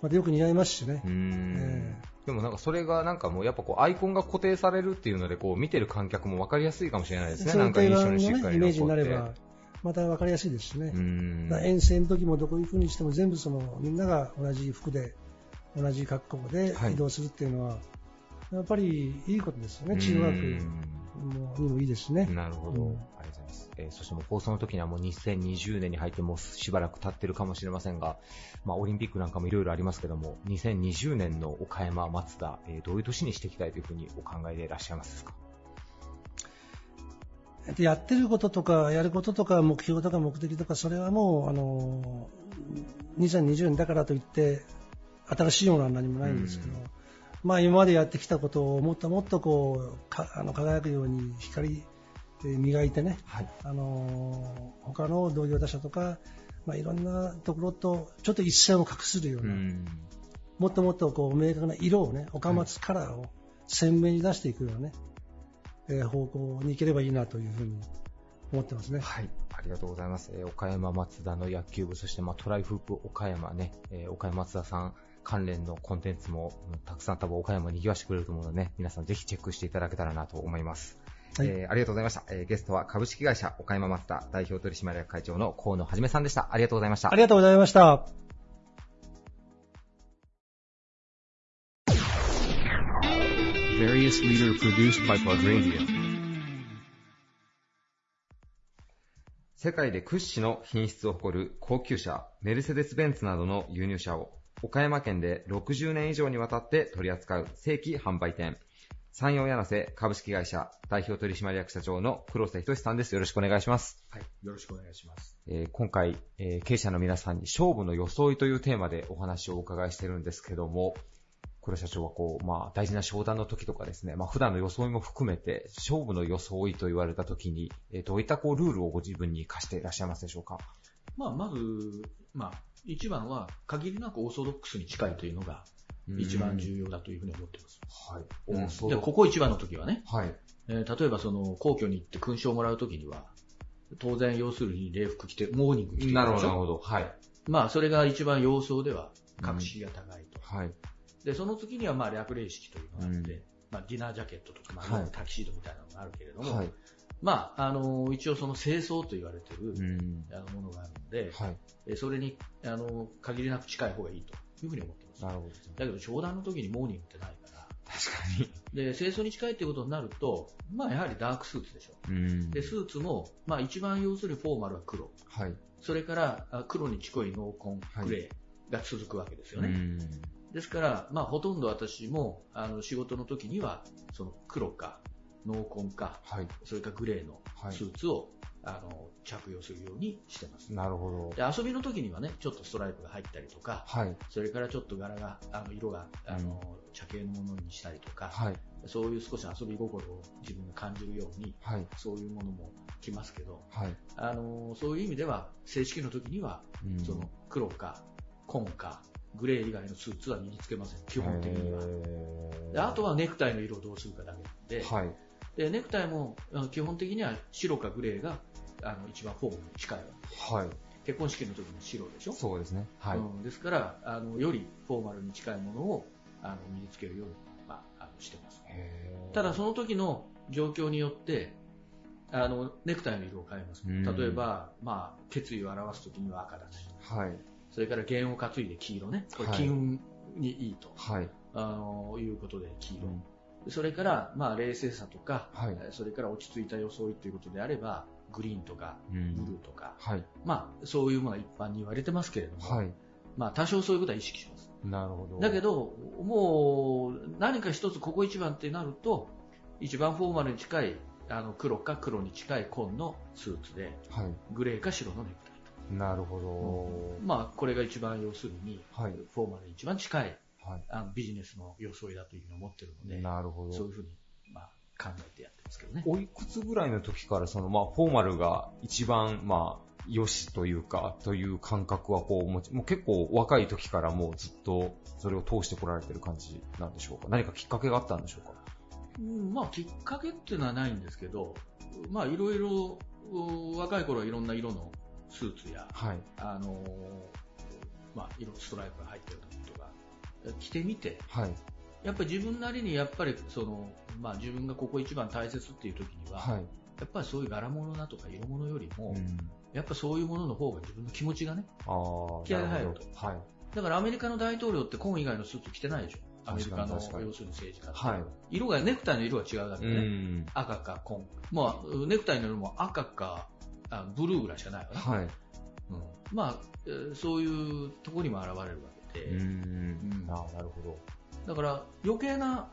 S9: またよく似合いますしね
S2: う。ん
S9: え
S2: でもなんかそれがなんかもうやっぱこうアイコンが固定されるっていうのでこう見てる観客も分かりやすいかもしれないですね。ないか印象にしっかり
S9: ねイメージになれ
S2: 残っ
S9: ば、また分かりやすいですしね。遠征の時もどこ行くにしても全部そのみんなが同じ服で同じ格好で
S2: はい。
S9: 移動するっていうのは、やっぱりいいことですよね、チームワーク。もにもいいですしね。
S2: なるほど。
S9: うん
S2: ありがとうございます。えーそしてもう放送の時にはもう2020年に入ってもうしばらく経ってるかもしれませんが、まあオリンピックなんかもいろいろありますけども、2020年の岡山、松田、えーどういう年にしていきたいというふうにお考えでいらっしゃいますか？
S9: でやってることとか、やることとか、目標とか目的とか、それはもう、あの、2020年だからといって、新しいものは何もないんですけど、まあ今までやってきたことをもっともっとこう、かあの輝くように光で磨いてね、
S2: はい。
S9: あの他の同業他社とか、まあ、いろんなところとちょっと一線を画するような、
S2: うん。
S9: もっともっとこう明確な色をね、岡松カラーを鮮明に出していくようなね、えー方向に行ければいいなというふうに思ってますね。
S2: はい。ありがとうございます。えー岡山松田の野球部、そしてまあトライフープ岡山ね、えー岡山松田さん関連のコンテンツもうんたくさん多分岡山に賑わしてくれると思うのでね、皆さんぜひチェックしていただけたらなと思います。
S9: はい
S8: えーありがとうございました。えーゲストは株式会社岡山松田代表取締役会長の河野はじめさんでした。ありがとうございました。
S9: ありがとうございました。
S4: Various leader produced by Plug Radio.
S8: 世界で屈指の品質を誇る高級車、メルセデス・ベンツなどの輸入車を岡山県で60年以上にわたって取り扱う正規販売店、山陽柳瀬株式会社代表取締役社長の黒瀬仁さんです。よろしくお願いします。
S10: はい。よろしくお願いします。
S2: えー今回、えー経営者の皆さんに勝負の装いというテーマでお話をお伺いしてるんですけども、黒社長はこう、まあ、大事な商談の時とかですね、まあ、普段の装いも含めて、勝負の装いと言われた時に、えーどういったこう、ルールをご自分に課していらっしゃいますでしょうか？
S10: まあ、まず、まあ、一番は限りなくオーソドックスに近いというのが一番重要だというふうに思ってます。
S2: はい。
S10: で、ここ一番の時はね、
S2: はい。
S10: えー例えばその皇居に行って勲章をもらう時には、当然要するに礼服着て、モーニング着てる
S2: なるほど、なるほど。はい。
S10: まあ、それが一番様相では格式が高いと。
S2: はい。
S10: で、その次にはまあ略礼式というのがあって、
S2: うん
S10: まあ、ディナージャケットとか、まあ
S2: はい
S10: タキシードみたいなのがあるけれども、
S2: はい。
S10: まあ、あの一応その清掃と言われてる、
S2: うん。
S10: あのものがあるので、
S2: はい。
S10: えそれにあの限りなく近い方がいいというふうに思ってます。
S2: なるほど。
S10: だけど商談の時にモーニングってないから、
S2: 確かに。
S10: で、清掃に近いっていうことになると、まあやはりダークスーツでしょ。
S2: うん。
S10: で、スーツも、まあ一番要するにフォーマルは黒。
S2: はい。
S10: それからあ黒に近い濃紺
S2: はい
S10: グレーが続くわけですよね。
S2: うん。
S10: ですから、まあほとんど私もあの仕事の時には、その黒か濃紺か、
S2: はい。
S10: それからグレーの
S2: はい
S10: スーツを、あの、着用するようにしてます。
S2: なるほど。
S10: で遊びの時にはね、ちょっとストライプが入ったりとか、
S2: はい。
S10: それからちょっと柄が、あの色が、あの、茶系のものにしたりとか、
S2: はい。
S10: そういう少し遊び心を自分が感じるように、
S2: はい。
S10: そういうものも着ますけど、
S2: はい。
S10: あのそういう意味では、正式の時には、
S2: うん
S10: その黒か紺かグレー以外のスーツは身につけません、基本的には。であとはネクタイの色をどうするかだけで、
S2: はい。
S10: でネクタイも基本的には白かグレーがあの一番フォームに近いわけ
S2: はい。
S10: 結婚式の時も白でしょ？
S2: そうですね。はい。
S10: うんですからあの、よりフォーマルに近いものをあの身につけるように、まあ、あのしてます。ただその時の状況によって、あのネクタイの色を変えます。
S2: うん
S10: 例えば、まあ、決意を表す時には赤だし、
S2: はい。
S10: それから弦を担いで黄色ね、これ
S2: はい
S10: 金運にいいと、
S2: はい。
S10: あのいうことで黄色。それから、まあ、冷静さとか、
S2: はい
S10: えーそれから落ち着いた装いということであれば、グリーンとか、
S2: うん
S10: ブルーとか、
S2: はい。
S10: まあ、そういうものは一般に言われてますけれども、
S2: はい。
S10: まあ、多少そういうことは意識します。
S2: なるほど。
S10: だけど、もう、何か一つここ一番ってなると、一番フォーマルに近い、あの、黒か黒に近い紺のスーツで、
S2: はい。
S10: グレーか白のネクタイ。
S2: なるほど。
S10: まあ、これが一番要するに、
S2: はい。
S10: フォーマルに一番近い、
S2: はい。
S10: あのビジネスの装いだというふうに思ってるので、
S2: なるほど。
S10: そういうふうに、まあ、考えてやってますけどね。
S2: おいくつぐらいの時から、その、まあ、フォーマルが一番、まあ、良しというか、という感覚は、こう、もちもう結構若い時からもうずっと、それを通してこられてる感じなんでしょうか？何かきっかけがあったんでしょうか？
S10: うん、まあ、きっかけっていうのはないんですけど、まあ、いろいろ、う若い頃はいろんな色のスーツや、
S2: はい。
S10: あのーまあ、色、ストライプが入ってるのとか、着てみて、
S2: はい。
S10: やっぱり自分なりにやっぱりその、まあ、自分がここ一番大切っていう時には、
S2: はい。
S10: やっぱりそういう柄物だとか色物よりも、
S2: うん。
S10: やっぱそういうものの方が自分の気持ちがね、気合が入る
S2: なほどはい。
S10: だからアメリカの大統領って紺以外のスーツ着てないでしょ。アメリカの要するに政治家
S2: はい。
S10: 色が、ネクタイの色が違うだけ
S2: う
S10: でね。
S2: ん。
S10: 赤か紺。まあ、ネクタイの色も赤かあブルーぐらいしかないわね。
S2: はい。
S10: うん、まあ、えーそういうところにも現れるわ
S2: うん。ああ、なるほど。
S10: だから余計な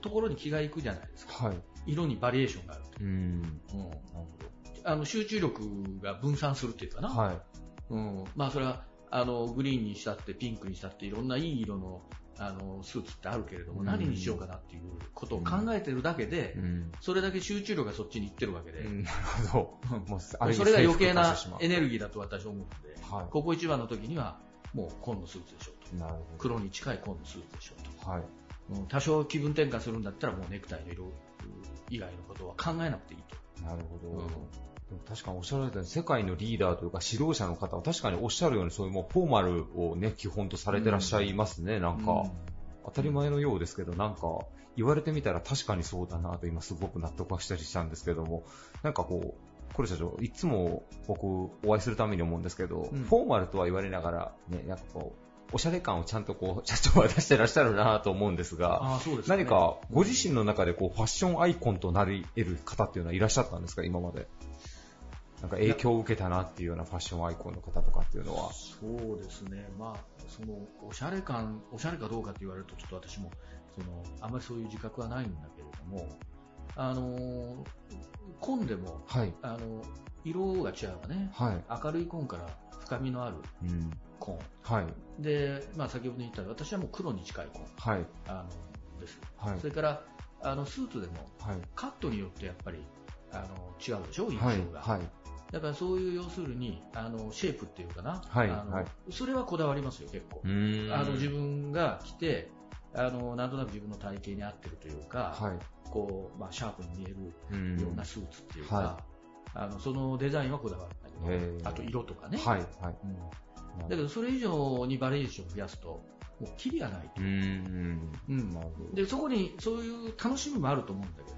S10: ところに気がいくじゃないですか。
S2: はい。
S10: 色にバリエーションがあると。
S2: うん。
S10: うん
S2: なる
S10: あの集中力が分散するっていうかな。
S2: ほど。はい。
S10: うん、まあそれはあのグリーンにしたってピンクにしたっていろんないい色のあのスーツってあるけれども、
S2: うん
S10: 何にしようかなっていうことを考えてるだけで、
S2: うん。
S10: それだけ集中力がそっちに行ってるわけで、
S2: うんなるほど。もう、
S10: それが余計
S2: 征
S10: なエネルギーだと私は思うので、
S2: はい
S10: ここ一番の時にはもう紺のスーツでしょうと。
S2: なるほ
S10: 黒に近い紺のスーツでしょう
S2: ど。はい。
S10: と。うん多少気分転換するんだったらもうネクタイの色以外のことは考えなくていいと。
S2: なるほど。
S10: うん
S2: 確かにおっしゃられたように、世界のリーダーというか指導者の方は確かにおっしゃるように、そういうもうフォーマルをね、基本とされてらっしゃいますね、なんか。
S10: うん
S2: 当たり前のようですけど、なんか、言われてみたら確かにそうだなと今すごく納得はしたりしたんですけども、なんかこう、これ社長、いつも僕お会いするために思うんですけど、
S10: うん
S2: フォーマルとは言われながら、ね、なんかこう、おしゃれ感をちゃんとこう、社長は出してらっしゃるなと思うんですが、
S10: ああ、そうですね
S2: 何かご自身の中でこうファッションアイコンとなり得る方っていうのはいらっしゃったんですか、今まで。なんか影響を受けたなっていうようなファッションアイコンの方とかっていうのは。
S10: そうですね、まあ、そのおしゃれ感、おしゃれかどうかって言われると、ちょっと私もそのあまりそういう自覚はないんだけれども、あの紺でも、
S2: はい。
S10: あの色が違うわね、
S2: はい。
S10: 明るい紺から深みのある
S2: うん。
S10: 紺、
S2: はい。
S10: でまあ、先ほど言った私はもう黒に近い紺
S2: はい。
S10: あのです、
S2: はい
S10: それからあのスーツでも
S2: はい。
S10: カットによってやっぱりあの違うでしょ、印
S2: はい
S10: 象が。。
S2: はい。
S10: だからそういう要するにあのシェイプっていうかな、
S2: はい
S10: あの
S2: はい
S10: それはこだわりますよ、結構。あの自分が着てあの、なんとなく自分の体型に合ってるというか、
S2: はい。
S10: こうまあ、シャープに見える
S2: うん
S10: ようなスーツっていうか、
S2: は
S10: あのそのデザインはこだわったり、
S2: へー
S10: あと色とかね、
S2: はい。はい。
S10: うんだけどそれ以上にバリエーションを増やすと、もうキリがないと
S2: うーん。
S10: うん。でそこにそういう楽しみもあると思うんだけど。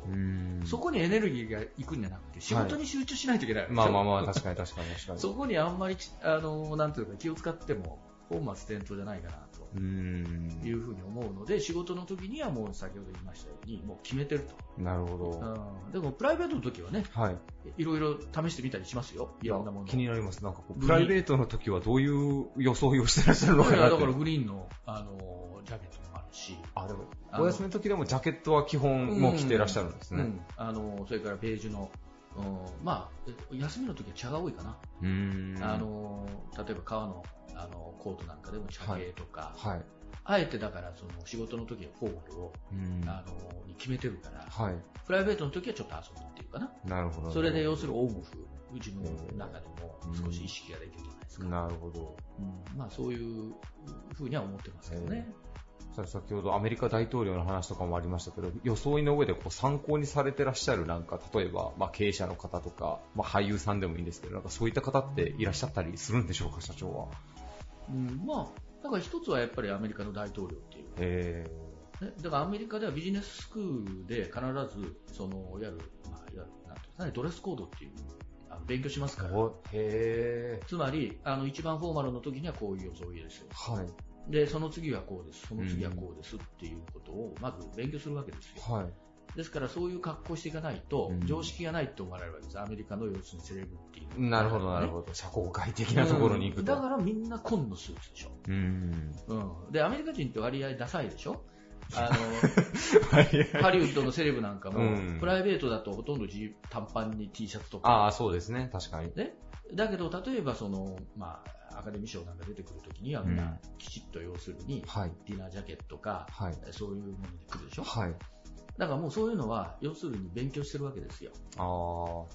S10: そこにエネルギーがいくんじゃなくて、仕事に集中しないといけないわけでしょ？
S2: まあまあまあ、確かに確かに確かに。
S10: そこにあんまりちあのなんていうか気を使っても本末転倒じゃないかなと。いうふうに思うので仕事の時にはもう先ほど言いましたようにもう決めてる
S2: なるほど。
S10: と、うん、でもプライベートの時はね
S2: はい。
S10: いろいろ試してみたりしますよいろんなものを
S2: 気になります。なんかプライベートの時はどういう装いをしてらっしゃるのかな
S10: だからグリーンのあのジャケットもあるし
S2: あ、でも、お休みの時でもジャケットは基本もう着てらっしゃるんですね。
S10: うんあのそれからベージュのうん、まあ、え休みの時は茶が多いかな。あの、例えば革のあのコートなんかでも茶系とか、
S2: はい。
S10: あえてだからその仕事の時はフォーマルを、
S2: うん。
S10: あのに決めてるから、
S2: はい。
S10: プライベートの時はちょっと遊ぶっていうかな。
S2: なるほど。
S10: それで要するにオンオフ、自分の中でも少し意識ができるじゃないですか。
S2: なるほど。
S10: うん、まあそういうふうには思ってますけどね。
S2: さ先ほどアメリカ大統領の話とかもありましたけど、装いの上でこう参考にされてらっしゃるなんか、例えば、まあ、経営者の方とか、まあ、俳優さんでもいいんですけど、なんかそういった方っていらっしゃったりするんでしょうか、社長は。
S10: うん、まあ、だから一つはやっぱりアメリカの大統領っていう。
S2: へ
S10: ね、だからアメリカではビジネススクールで必ず、その、いわゆる、まあ、いわゆる、なんていうかね、ドレスコードっていう、勉強しますから。
S2: へ
S10: つまり、あの、一番フォーマルの時にはこういう装いですよ。
S2: はい。
S10: で、その次はこうです。その次はこうですっていうことを、まず勉強するわけですよ。
S2: はい。
S10: ですから、そういう格好していかないと、
S2: うん
S10: 常識がないって思われるわけです。アメリカの要するにセレブっていう。
S2: なるほど、なるほど。社交界的なところに行くと。
S10: うんだからみんな紺のスーツでしょ。
S2: うん。
S10: うん。で、アメリカ人って割合ダサいでしょ？あの、ハリウッドのセレブなんかも、
S2: うん
S10: プライベートだとほとんど短パンに T シャツとか。
S2: ああ、そうですね、確かに。
S10: ね。だけど、例えばその、まあ、アカデミー賞なんか出てくるときには、みんなきちっと要するに、
S2: はい。
S10: ディナージャケットか、
S2: はい。
S10: そういうもので来るでしょ？
S2: はい。
S10: だからもうそういうのは、要するに勉強してるわけですよ。
S2: ああ、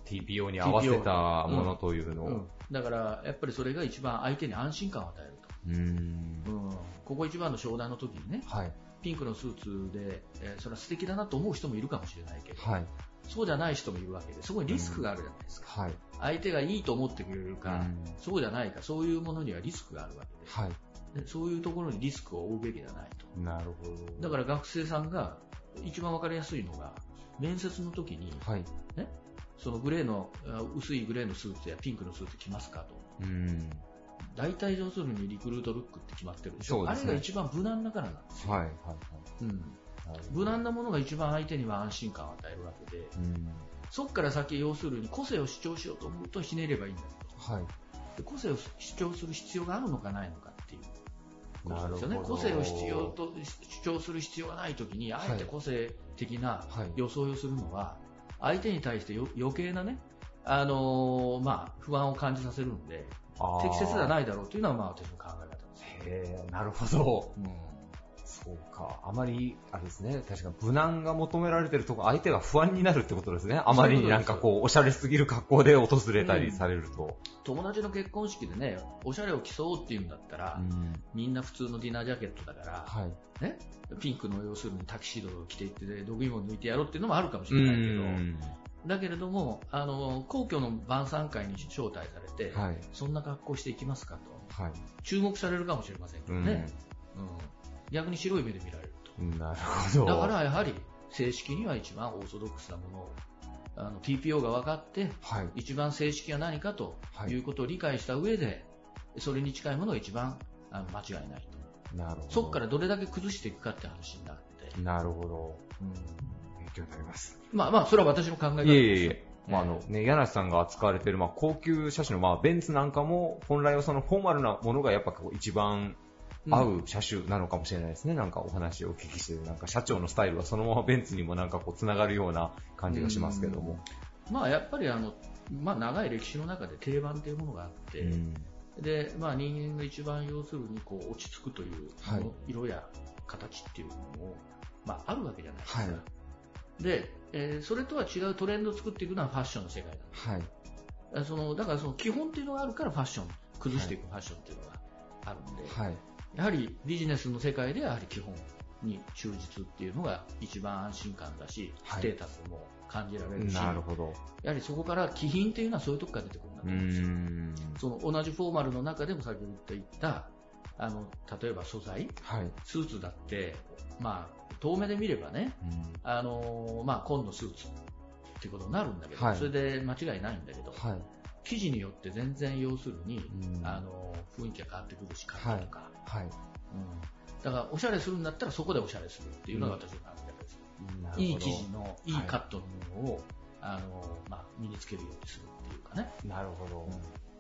S2: TPO に合わせたものというのを。
S10: うんだから、やっぱりそれが一番相手に安心感を与えると。
S2: うーん。
S10: うんここ一番の商談の時にね、
S2: はい。
S10: ピンクのスーツで、えーそれは素敵だなと思う人もいるかもしれないけど、
S2: はい。
S10: そうじゃない人もいるわけで、そこにリスクがあるじゃないですか。
S2: はい。
S10: 相手がいいと思ってくれるか、
S2: うん
S10: そうじゃないか、そういうものにはリスクがあるわけ
S2: はい。
S10: ででそういうところにリスクを負うべきではないと。
S2: なるほど。
S10: だから学生さんが一番わかりやすいのが、面接の時に、
S2: はい。
S10: ね、そのグレーの、あ薄いグレーのスーツやピンクのスーツ着ますかと。
S2: うん。
S10: 大体要するにリクルートルックって決まってるでしょ。
S2: そうね
S10: あれが一番無難だからなんですよ。
S2: はい。はい。
S10: うん。無難なものが一番相手には安心感を与えるわけで、
S2: うん。
S10: そこから先要するに個性を主張しようと思うとひねればいいんだけど、
S2: はい。
S10: で個性を主張する必要があるのかないのかっていうことですよね。個性を必要と主張する必要がないときに、あえて個性的な
S2: はい
S10: 装いをするのは、相手に対してよ余計なね、あのーまあ、不安を感じさせるんで、適切ではないだろうというのは、まあ、私の考え方です。
S2: へえ、なるほど。
S10: うん
S2: そうか。あまり、あれですね。確かに無難が求められてるとこ、相手が不安になるってことですね。あまりになんかこう、おしゃれすぎる格好で訪れたりされると。
S10: 友達の結婚式でね、おしゃれを競うっていうんだったら、
S2: うん。
S10: みんな普通のディナージャケットだから、
S2: はい。
S10: ね、ピンクの要するにタキシードを着ていって、毒芋を抜いてやろうっていうのもあるかもし
S2: う
S10: れないけど、
S2: ん。
S10: だけれども、あの、皇居の晩餐会に招待されて、
S2: はい。
S10: そんな格好していきますかと。
S2: はい。
S10: 注目されるかもしれませんけどね。うん逆に白い目で見られる
S2: うん。なるほ
S10: と。
S2: ど。
S10: だからやはり、正式には一番オーソドックスなものを、あの、TPO が分かって、
S2: はい。
S10: 一番正式は何かと
S2: はい
S10: いうことを理解した上で、それに近いものが一番あの間違いないと。
S2: なるほど。
S10: そこからどれだけ崩していくかって話になって。
S2: なるほど。
S10: うん
S2: 勉強になります。
S10: まあまあ、それは私の考え方です
S2: いえいえいえ。まあ、あの、ね、柳瀬さんが扱われている、まあ、高級車種の、まあ、ベンツなんかも、本来はそのフォーマルなものがやっぱこう一番合う車種なのかもしれないですね。なんかお話をお聞きしてる、なんか社長のスタイルはそのままベンツにもなんかこう繋がるような感じがしますけども。
S10: まあやっぱりあの、まあ長い歴史の中で定番というものがあって、
S2: うん
S10: で、まあ人間が一番要するにこう落ち着くという、
S2: はい
S10: 色や形っていうのも、まああるわけじゃないですか。
S2: はい。
S10: で、えーそれとは違うトレンドを作っていくのはファッションの世界だ。
S2: はい。
S10: あそのだからその基本っていうのがあるからファッション、崩していくファッションっていうのがあるんで、
S2: はい。
S10: やはりビジネスの世界ではやはり基本に忠実っていうのが一番安心感だし、
S2: はい
S10: ステータスも感じられるし、
S2: なるほど。
S10: やはりそこから気品っていうのはそういうとこから出てくるんだ
S2: う
S10: と思うんですよ。
S2: ん。
S10: その同じフォーマルの中でも先ほど言った、あの、例えば素材、
S2: はい。
S10: スーツだって、まあ、遠目で見ればね、
S2: うん
S10: あのまあ、紺のスーツっていうことになるんだけど、
S2: はい
S10: それで間違いないんだけど、
S2: はい。
S10: 生地によって全然要するに、
S2: うん。
S10: あの雰囲気が変わってくるし、感じとか、
S2: はい。
S10: うん、だからおしゃれするんだったらそこでおしゃれするっていうのが私の考え方です。
S2: なるほど。
S10: いい生地のい。い
S2: はい
S10: カットのものを、あのまあ、身につけるようにするっていうかね。
S2: なるほど。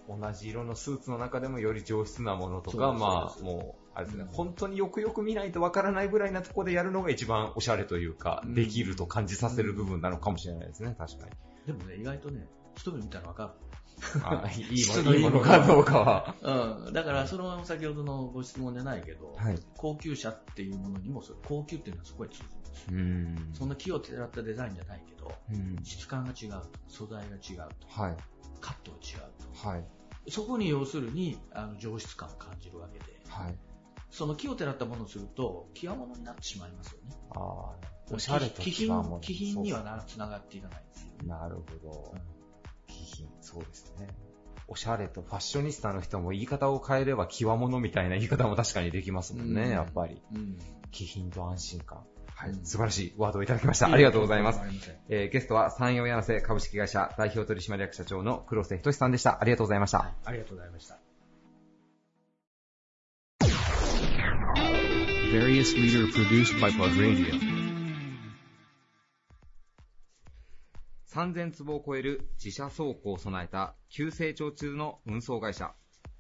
S2: 同じ色のスーツの中でもより上質なものとか、まあ、もう、あれですね、本当によくよく見ないとわからないぐらいなところでやるのが一番おしゃれというか、できると感じさせる部分なのかもしれないですね、確かに。
S10: でもね、意外とね、一目見たらわかる。
S2: あいい
S10: 質
S2: ものいいものかどうかは。
S10: うん。だから、その先ほどのご質問じゃないけど、
S2: はい
S10: 高級車っていうものにも、高級っていうのはそこに通ずるんですよ。
S2: うん。
S10: そんな木をてらったデザインじゃないけど、
S2: うん
S10: 質感が違うと、素材が違うと、
S2: はい。
S10: カットが違うと。
S2: はい。
S10: そこに要するに、あの、上質感を感じるわけで、
S2: はい。
S10: その木をてらったものをすると、極物になってしまいますよね。
S2: ああ、おしゃれと
S10: 気
S2: 違うもの
S10: 品、気品にはな、つながっていかないんですよ。
S2: なるほど。気品、そうですね。おしゃれとファッショニスタの人も言い方を変えれば極物みたいな言い方も確かにできますもんね、
S10: うん
S2: やっぱり。
S10: うん。
S2: 気品と安心感。はい、
S10: うん
S2: 素晴らしいワードをいただきました。ありがとうございます。えーゲストは山陽柳瀬株式会社代表取締役社長の黒瀬仁さんでした。ありがとうございました。
S10: ありがとうございました。
S4: Various leader produced by Plug Radio.
S2: 3000坪を超える自社倉庫を備えた急成長中の運送会社、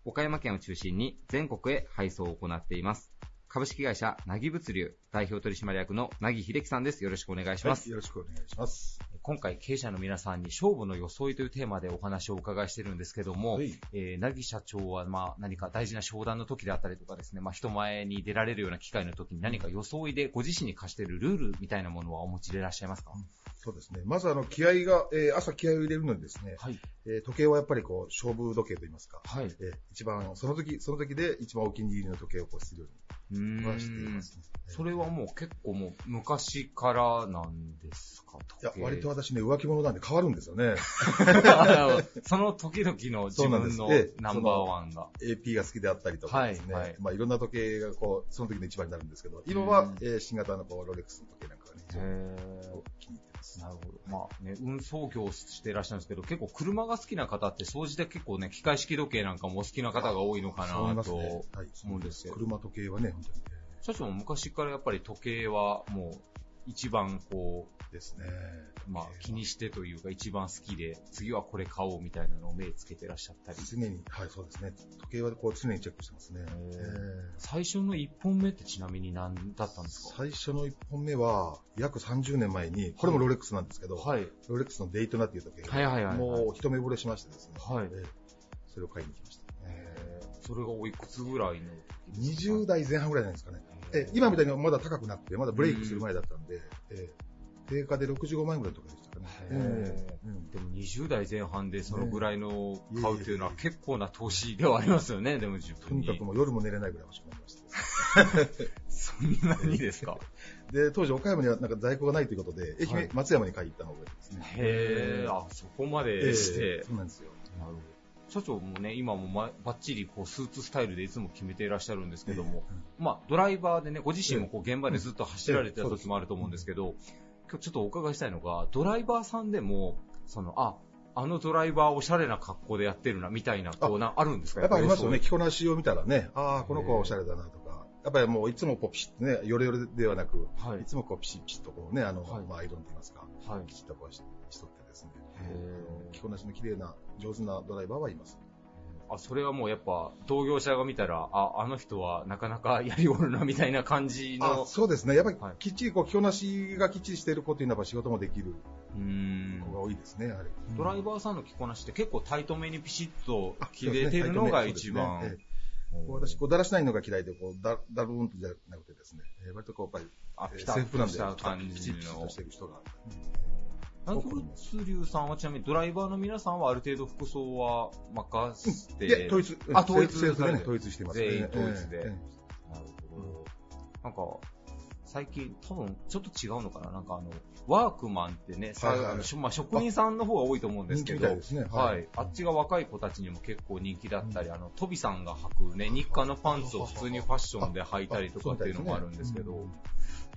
S2: 岡山県を中心に全国へ配送を行っています。株式会社なぎ物流代表取締役のなぎ秀樹さんです。よろしくお願いします。
S11: よろしくお願いします。
S2: 今回経営者の皆さんに勝負の装いというテーマでお話をお伺いしてるんですけども、
S11: はい
S2: えー、なぎ社長はまあ何か大事な商談の時であったりとかですね、まあ人前に出られるような機会の時に何か装いでご自身に課しているルールみたいなものはお持ちでいらっしゃいますか、
S11: そうですね。まずあの、気合が、えー朝気合を入れるのにですね、
S2: はい。
S11: えー時計はやっぱりこう、勝負時計といいますか、
S2: はい。
S11: えー一番、その時、その時で一番お気に入りの時計をこうするよ
S2: う
S11: うにしてい
S2: ん
S11: ますね。
S2: それはもう結構もう昔からなんですか？
S11: いや、割と私ね、浮気者なんで変わるんですよね。
S2: その時々の自分の
S11: ええ
S2: ナンバーワンが。
S11: AP が好きであったりとかですね、
S2: はいはい
S11: まあいろんな時計がこう、その時の一番になるんですけど、今は、
S2: うん
S11: えー新型のこうロレックスの時計なんかがね、気に入ってます。
S2: なるほど。まあね、運送業をしていらっしゃるんですけど、結構車が好きな方って、総じて結構ね、機械式時計なんかもお好きな方が多いのかなと。思うんですけど。
S11: 車時計はね、本当に。
S2: 社長も昔からやっぱり時計はもう、一番こ
S11: ですね。
S2: う、まあ気にしてというか一番好きで、次はこれ買おうみたいなのを目つけてらっしゃったり。
S11: 常に、はい、そうですね。時計はこう常にチェックしてますね。えー
S2: 最初の一本目ってちなみに何だったんですか？
S11: 最初の1本目は、約30年前に、これもロレックスなんですけど、
S2: はい。
S11: ロレックスのデイトナっていう時計が、
S2: はいはいはいはい
S11: もう一目惚れしましてですね、
S2: はい
S11: えーそれを買いに行きました。
S2: それがおいくつぐらいの
S11: 20代前半ぐらいなんですかね。え今みたいにまだ高くなくて、まだブレイクする前だったんで、えー定価で65万円ぐらいのとかでしたかね。
S2: でも20代前半でそのぐらいの買うっていうのは結構な投資ではありますよね、でも自
S11: と
S2: 分に。
S11: にかくもう夜も寝れないぐらい欲しくなりました。
S2: そんなにですか？
S11: で、当時岡山にはなんか在庫がないということで、愛
S2: はい
S11: 媛、松山に買いに行ったのを覚えてますね。
S2: へー、あ、そこまでして。
S11: ええそうなんですよ。
S2: なるほど。社長もね、今もまバッチリこうスーツスタイルでいつも決めていらっしゃるんですけども、まあドライバーでね、ご自身もこう現場でずっと走られてた時もあると思うんですけど、今日ちょっとお伺いしたいのが、ドライバーさんでも、その、あ、あのドライバーおしゃれな格好でやってるな、みたいな、こうな、あるんですか？
S11: やっぱありますよね。着こなしを見たらね、ああ、この子はおしゃれだなとか、やっぱりもういつもこうピシッとね、ヨレヨレではなく、い、つもこうピシッピシッとこうね、あの、まあアイロンと言いますか、きちっとこうししとって着こなしの綺麗な、上手なドライバーはいます。
S2: あ、それはもうやっぱ、同業者が見たら、あ、あの人はなかなかやりおるな、みたいな感じの
S11: あ。そうですね。やっぱりきっちりこう着こなしがきっちりしている子っていうのは仕事もできる子が多いですね、やはり。
S2: ドライバーさんの着こなしって結構タイトめにピシッと着れてるのが一番。
S11: 私、こうだらしないのが嫌いで、こうだだるーんとじゃなくてですね、えー割とこうやっぱり、えー
S2: あピタッとした感じの
S11: ピチッとしてる人が。
S2: ナギ物流さんはちなみにドライバーの皆さんはある程度服装は任せて、
S11: いや統一。
S2: あ、統一されて
S11: 統一してます
S2: 全員
S11: ええ
S2: 統一で。
S11: ええ
S2: なるほど。なんか、最近多分ちょっと違うのかな。なんかあの、ワークマンってね、さ
S11: はいはい
S2: あのしまあ、職人さんの方が多いと思うんですけど、
S11: 人気みたい
S2: は
S11: はい。い。
S2: あっちが若い子たちにも結構人気だったり、あの、トビさんが履くね、日課のパンツを普通にファッションで履いたりとかっていうのもあるんですけど、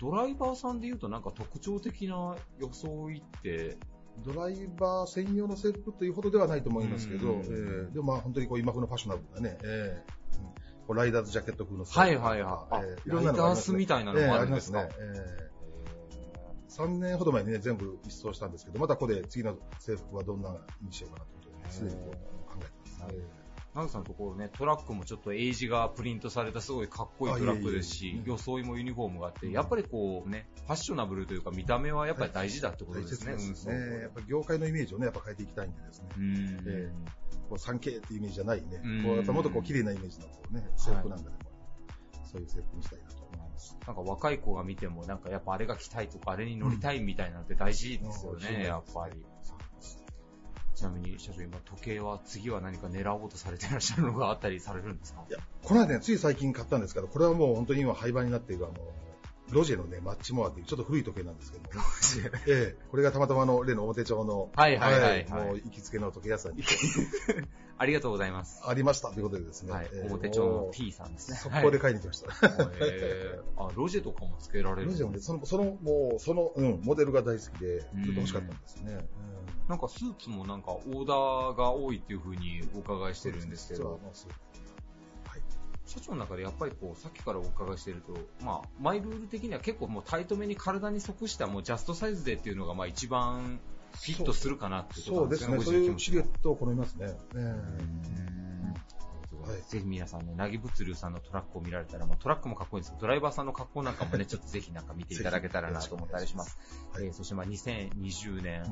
S2: ドライバーさんで言うとなんか特徴的な装いって、
S11: ドライバー専用の制服というほどではないと思いますけど、
S2: うん
S11: えーでもまあ本当にこう今風のファッショナブルなね、えーうん。こうライダーズジャケット風の制服
S2: はいはいはい。あ
S11: えーいろんな
S2: ライダースみたいなのもあるんですか？
S11: えーありますね。えー3年ほど前にね、全部一掃したんですけど、またここで次の制服はどんなにしようかなということで、すでに考えてます。
S2: ナグさんのところね、トラックもちょっとエイジがプリントされたすごいかっこいいトラックですし装いもユニフォームがあって、やっぱりこうね、ファッショナブルというか見た目はやっぱり大事だってことですね、
S11: 大切
S2: 運送。
S11: ね。やっぱり業界のイメージをね、やっぱ変えていきたいんでですね。
S2: うん
S11: ええこう 3K っていうイメージじゃないね
S2: うん。
S11: こうやっぱもっとこう綺麗なイメージのこうね、制服なんかでも、そういう制服にしたいなと思います。
S2: なんか若い子が見ても、なんかやっぱあれが着たいとか、あれに乗りたいみたいなのって大事ですよ
S11: うん
S2: ね、やっぱり。ちなみに社長、今時計は次は何か狙おうとされてらっしゃるのがあったりされるんですか？
S11: いやこの間ね、つい最近買ったんですけど、これはもう本当に今廃盤になっているあの、ロジェのね、マッチモアっていうちょっと古い時計なんですけども。ええ、これがたまたまあの、例の表町の、
S2: はいはいはいはい
S11: もう行きつけの時計屋さんに
S2: ありがとうございます。
S11: ありましたということでですね。
S2: はい
S11: ええ
S2: 表町の T さんですね
S11: 速攻で買いに行きました。
S2: あ、ロジェとかもつけられる
S11: ロジェもね、その、その、もう、その、うん、モデルが大好きで、ずっと欲しかったんですね。
S2: なんかスーツもなんかオーダーが多いっていう風にお伺いしてるんですけど、社長の中でやっぱりこう、さっきからお伺いしてると、まあ、マイルール的には結構もうタイトめに体に即したもうジャストサイズでっていうのがまあ一番フィットするかなっていうこと
S11: そうですね。
S2: なんですよね、
S11: そういうシルエットを好みますね。え
S2: ぜひ皆さんね、なぎ物流さんのトラックを見られたら、まあ、トラックもかっこいいんですけど、ドライバーさんの格好なんかもね、ちょっとぜひなんか見ていただけたらなと思ったりします。えーそしてまあ2020年、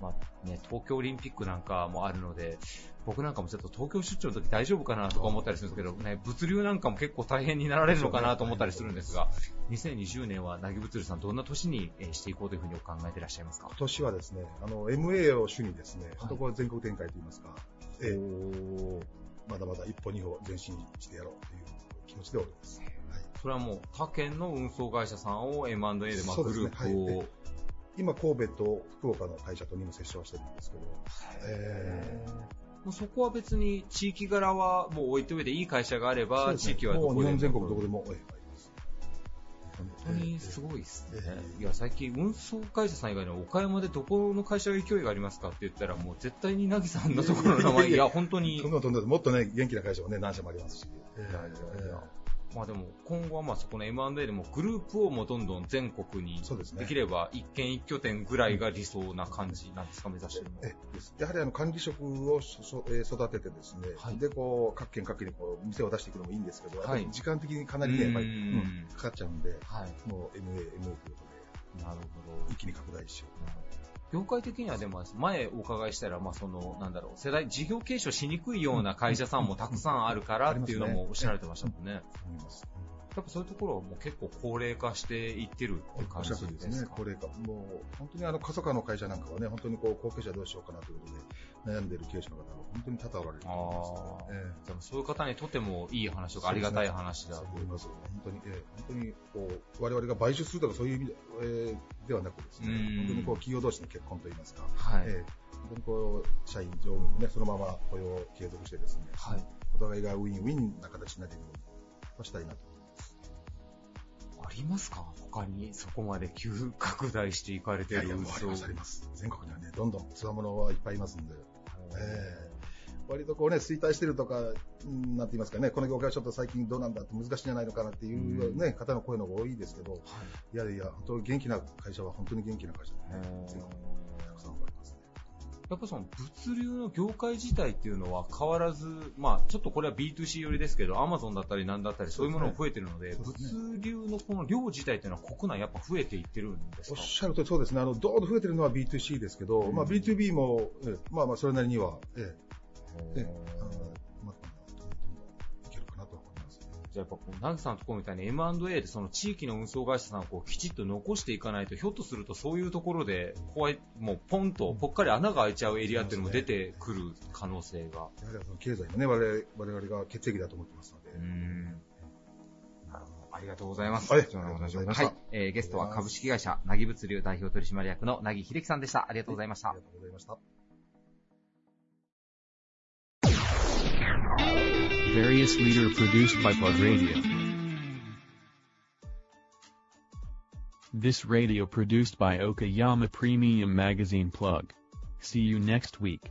S2: まあね、東京オリンピックなんかもあるので、僕なんかもちょっと東京出張の時大丈夫かなとか思ったりするんですけど、ね、物流なんかも結構大変になられるのかなと思ったりするんですが、2020年はなぎ物流さんどんな年にえーしていこうというふうにお考えていらっしゃいますか？
S11: 今年はですね、あの、MA を主にですね、本当これ全国展開といいますか、ええまだまだ一歩二歩前進してやろうという気持ちでおります。
S2: それはもう他県の運送会社さんを M&A でまあグループを、
S11: はい。今、神戸と福岡の会社とにも接触してるんですけど、え
S2: もうそこは別に地域柄はもう置いといていい会社があれば、地域はどこで
S11: もう日本全国どこでも、ええ
S2: 本当にすごいですね。いや、最近運送会社さん以外の岡山でどこの会社が勢いがありますかって言ったら、もう絶対になぎさんのところの名前、いや、本当に。
S11: どんどんどんどんもっとね、元気な会社もね、何社もありますし。
S2: いやいやいやまあでも、今後はまあそこの M&A でもグループをもうどんどん全国に、できれば一軒一拠点ぐらいが理想な感じなんですか、目指してるの
S11: やはりあの管理職をそそえー育ててですね、でこう各県各県にこう店を出していくのもいいんですけど、やっぱり時間的にかなりね、やっぱり、
S2: うん。
S11: うんかかっちゃうんで、もう MA、MA ということで、
S2: なるほ
S11: ど。一気に拡大しよう。
S2: 業界的にはでも、前お伺いしたら、まあその、なんだろう、世代、事業継承しにくいような会社さんもたくさんあるからっていうのもおっしゃられてましたもんね。やっぱそういうところはもう結構高齢化していってるって感じで
S11: るとりですすね、高齢化。もう、本当にあの、過疎化の会社なんかはね、本当にこう、後継者どうしようかなということで、悩んでいる経営者の方が本当に多々おられると思いますね。ええ
S2: でもそういう方にとってもいい話とかありがたい話だと
S11: 思います。本当に、ええ本当に、こう、我々が買収するとかそういう意味で,、えーではなくですね、
S2: うん
S11: 本当にこう、企業同士の結婚といいますか、
S2: はい
S11: ええ本当にこう、社員、乗務員もね、そのまま雇用を継続してですね、お互いがウィンウィンな形になっていくようにしたいなと。
S2: ありますか？他にそこまで急拡大していかれてる
S11: いやいや、あります、あります。全国にはね、どんどんつわものはいっぱいいますんで、ええ割とこうね、衰退してるとか、うんなんて言いますかね、この業界はちょっと最近どうなんだって難しいんじゃないのかなっていうね、方の声の方が多いですけど、い。やいや、本当に元気な会社は本当に元気な会社でね、全国にたくさん。
S2: やっぱその物流の業界自体っていうのは変わらず、まあちょっとこれは B2C 寄りですけど、アマゾンだったりなんだったりそういうものも増えてるので、
S11: ですね。
S2: 物流のこの量自体っていうのは国内やっぱ増えていってるんですか？
S11: おっしゃるとりそうですね、あの、どーんと増えてるのは B2C ですけど、まあ B2B も、ええまあまあそれなりには、ええ。ええ
S2: じゃあやっぱこう、ナギさんのところみたいに M&A でその地域の運送会社さんをこうきちっと残していかないと、ひょっとするとそういうところで、こうやもうポンとぽっかり穴が開いちゃうエリアっていうのも出てくる可能性が。
S11: やはりその経済もね、我々我々が血液だと思ってますので。
S2: ありがとうございます。
S11: はい
S2: はい。えーゲストは株式会社、なぎ物流代表取締役のなぎひできさんでした。ありがとうございました。
S11: ありがとうございました。
S4: Various leader produced by Plug Radio. This radio produced by Okayama Premium Magazine Plug. See you next week.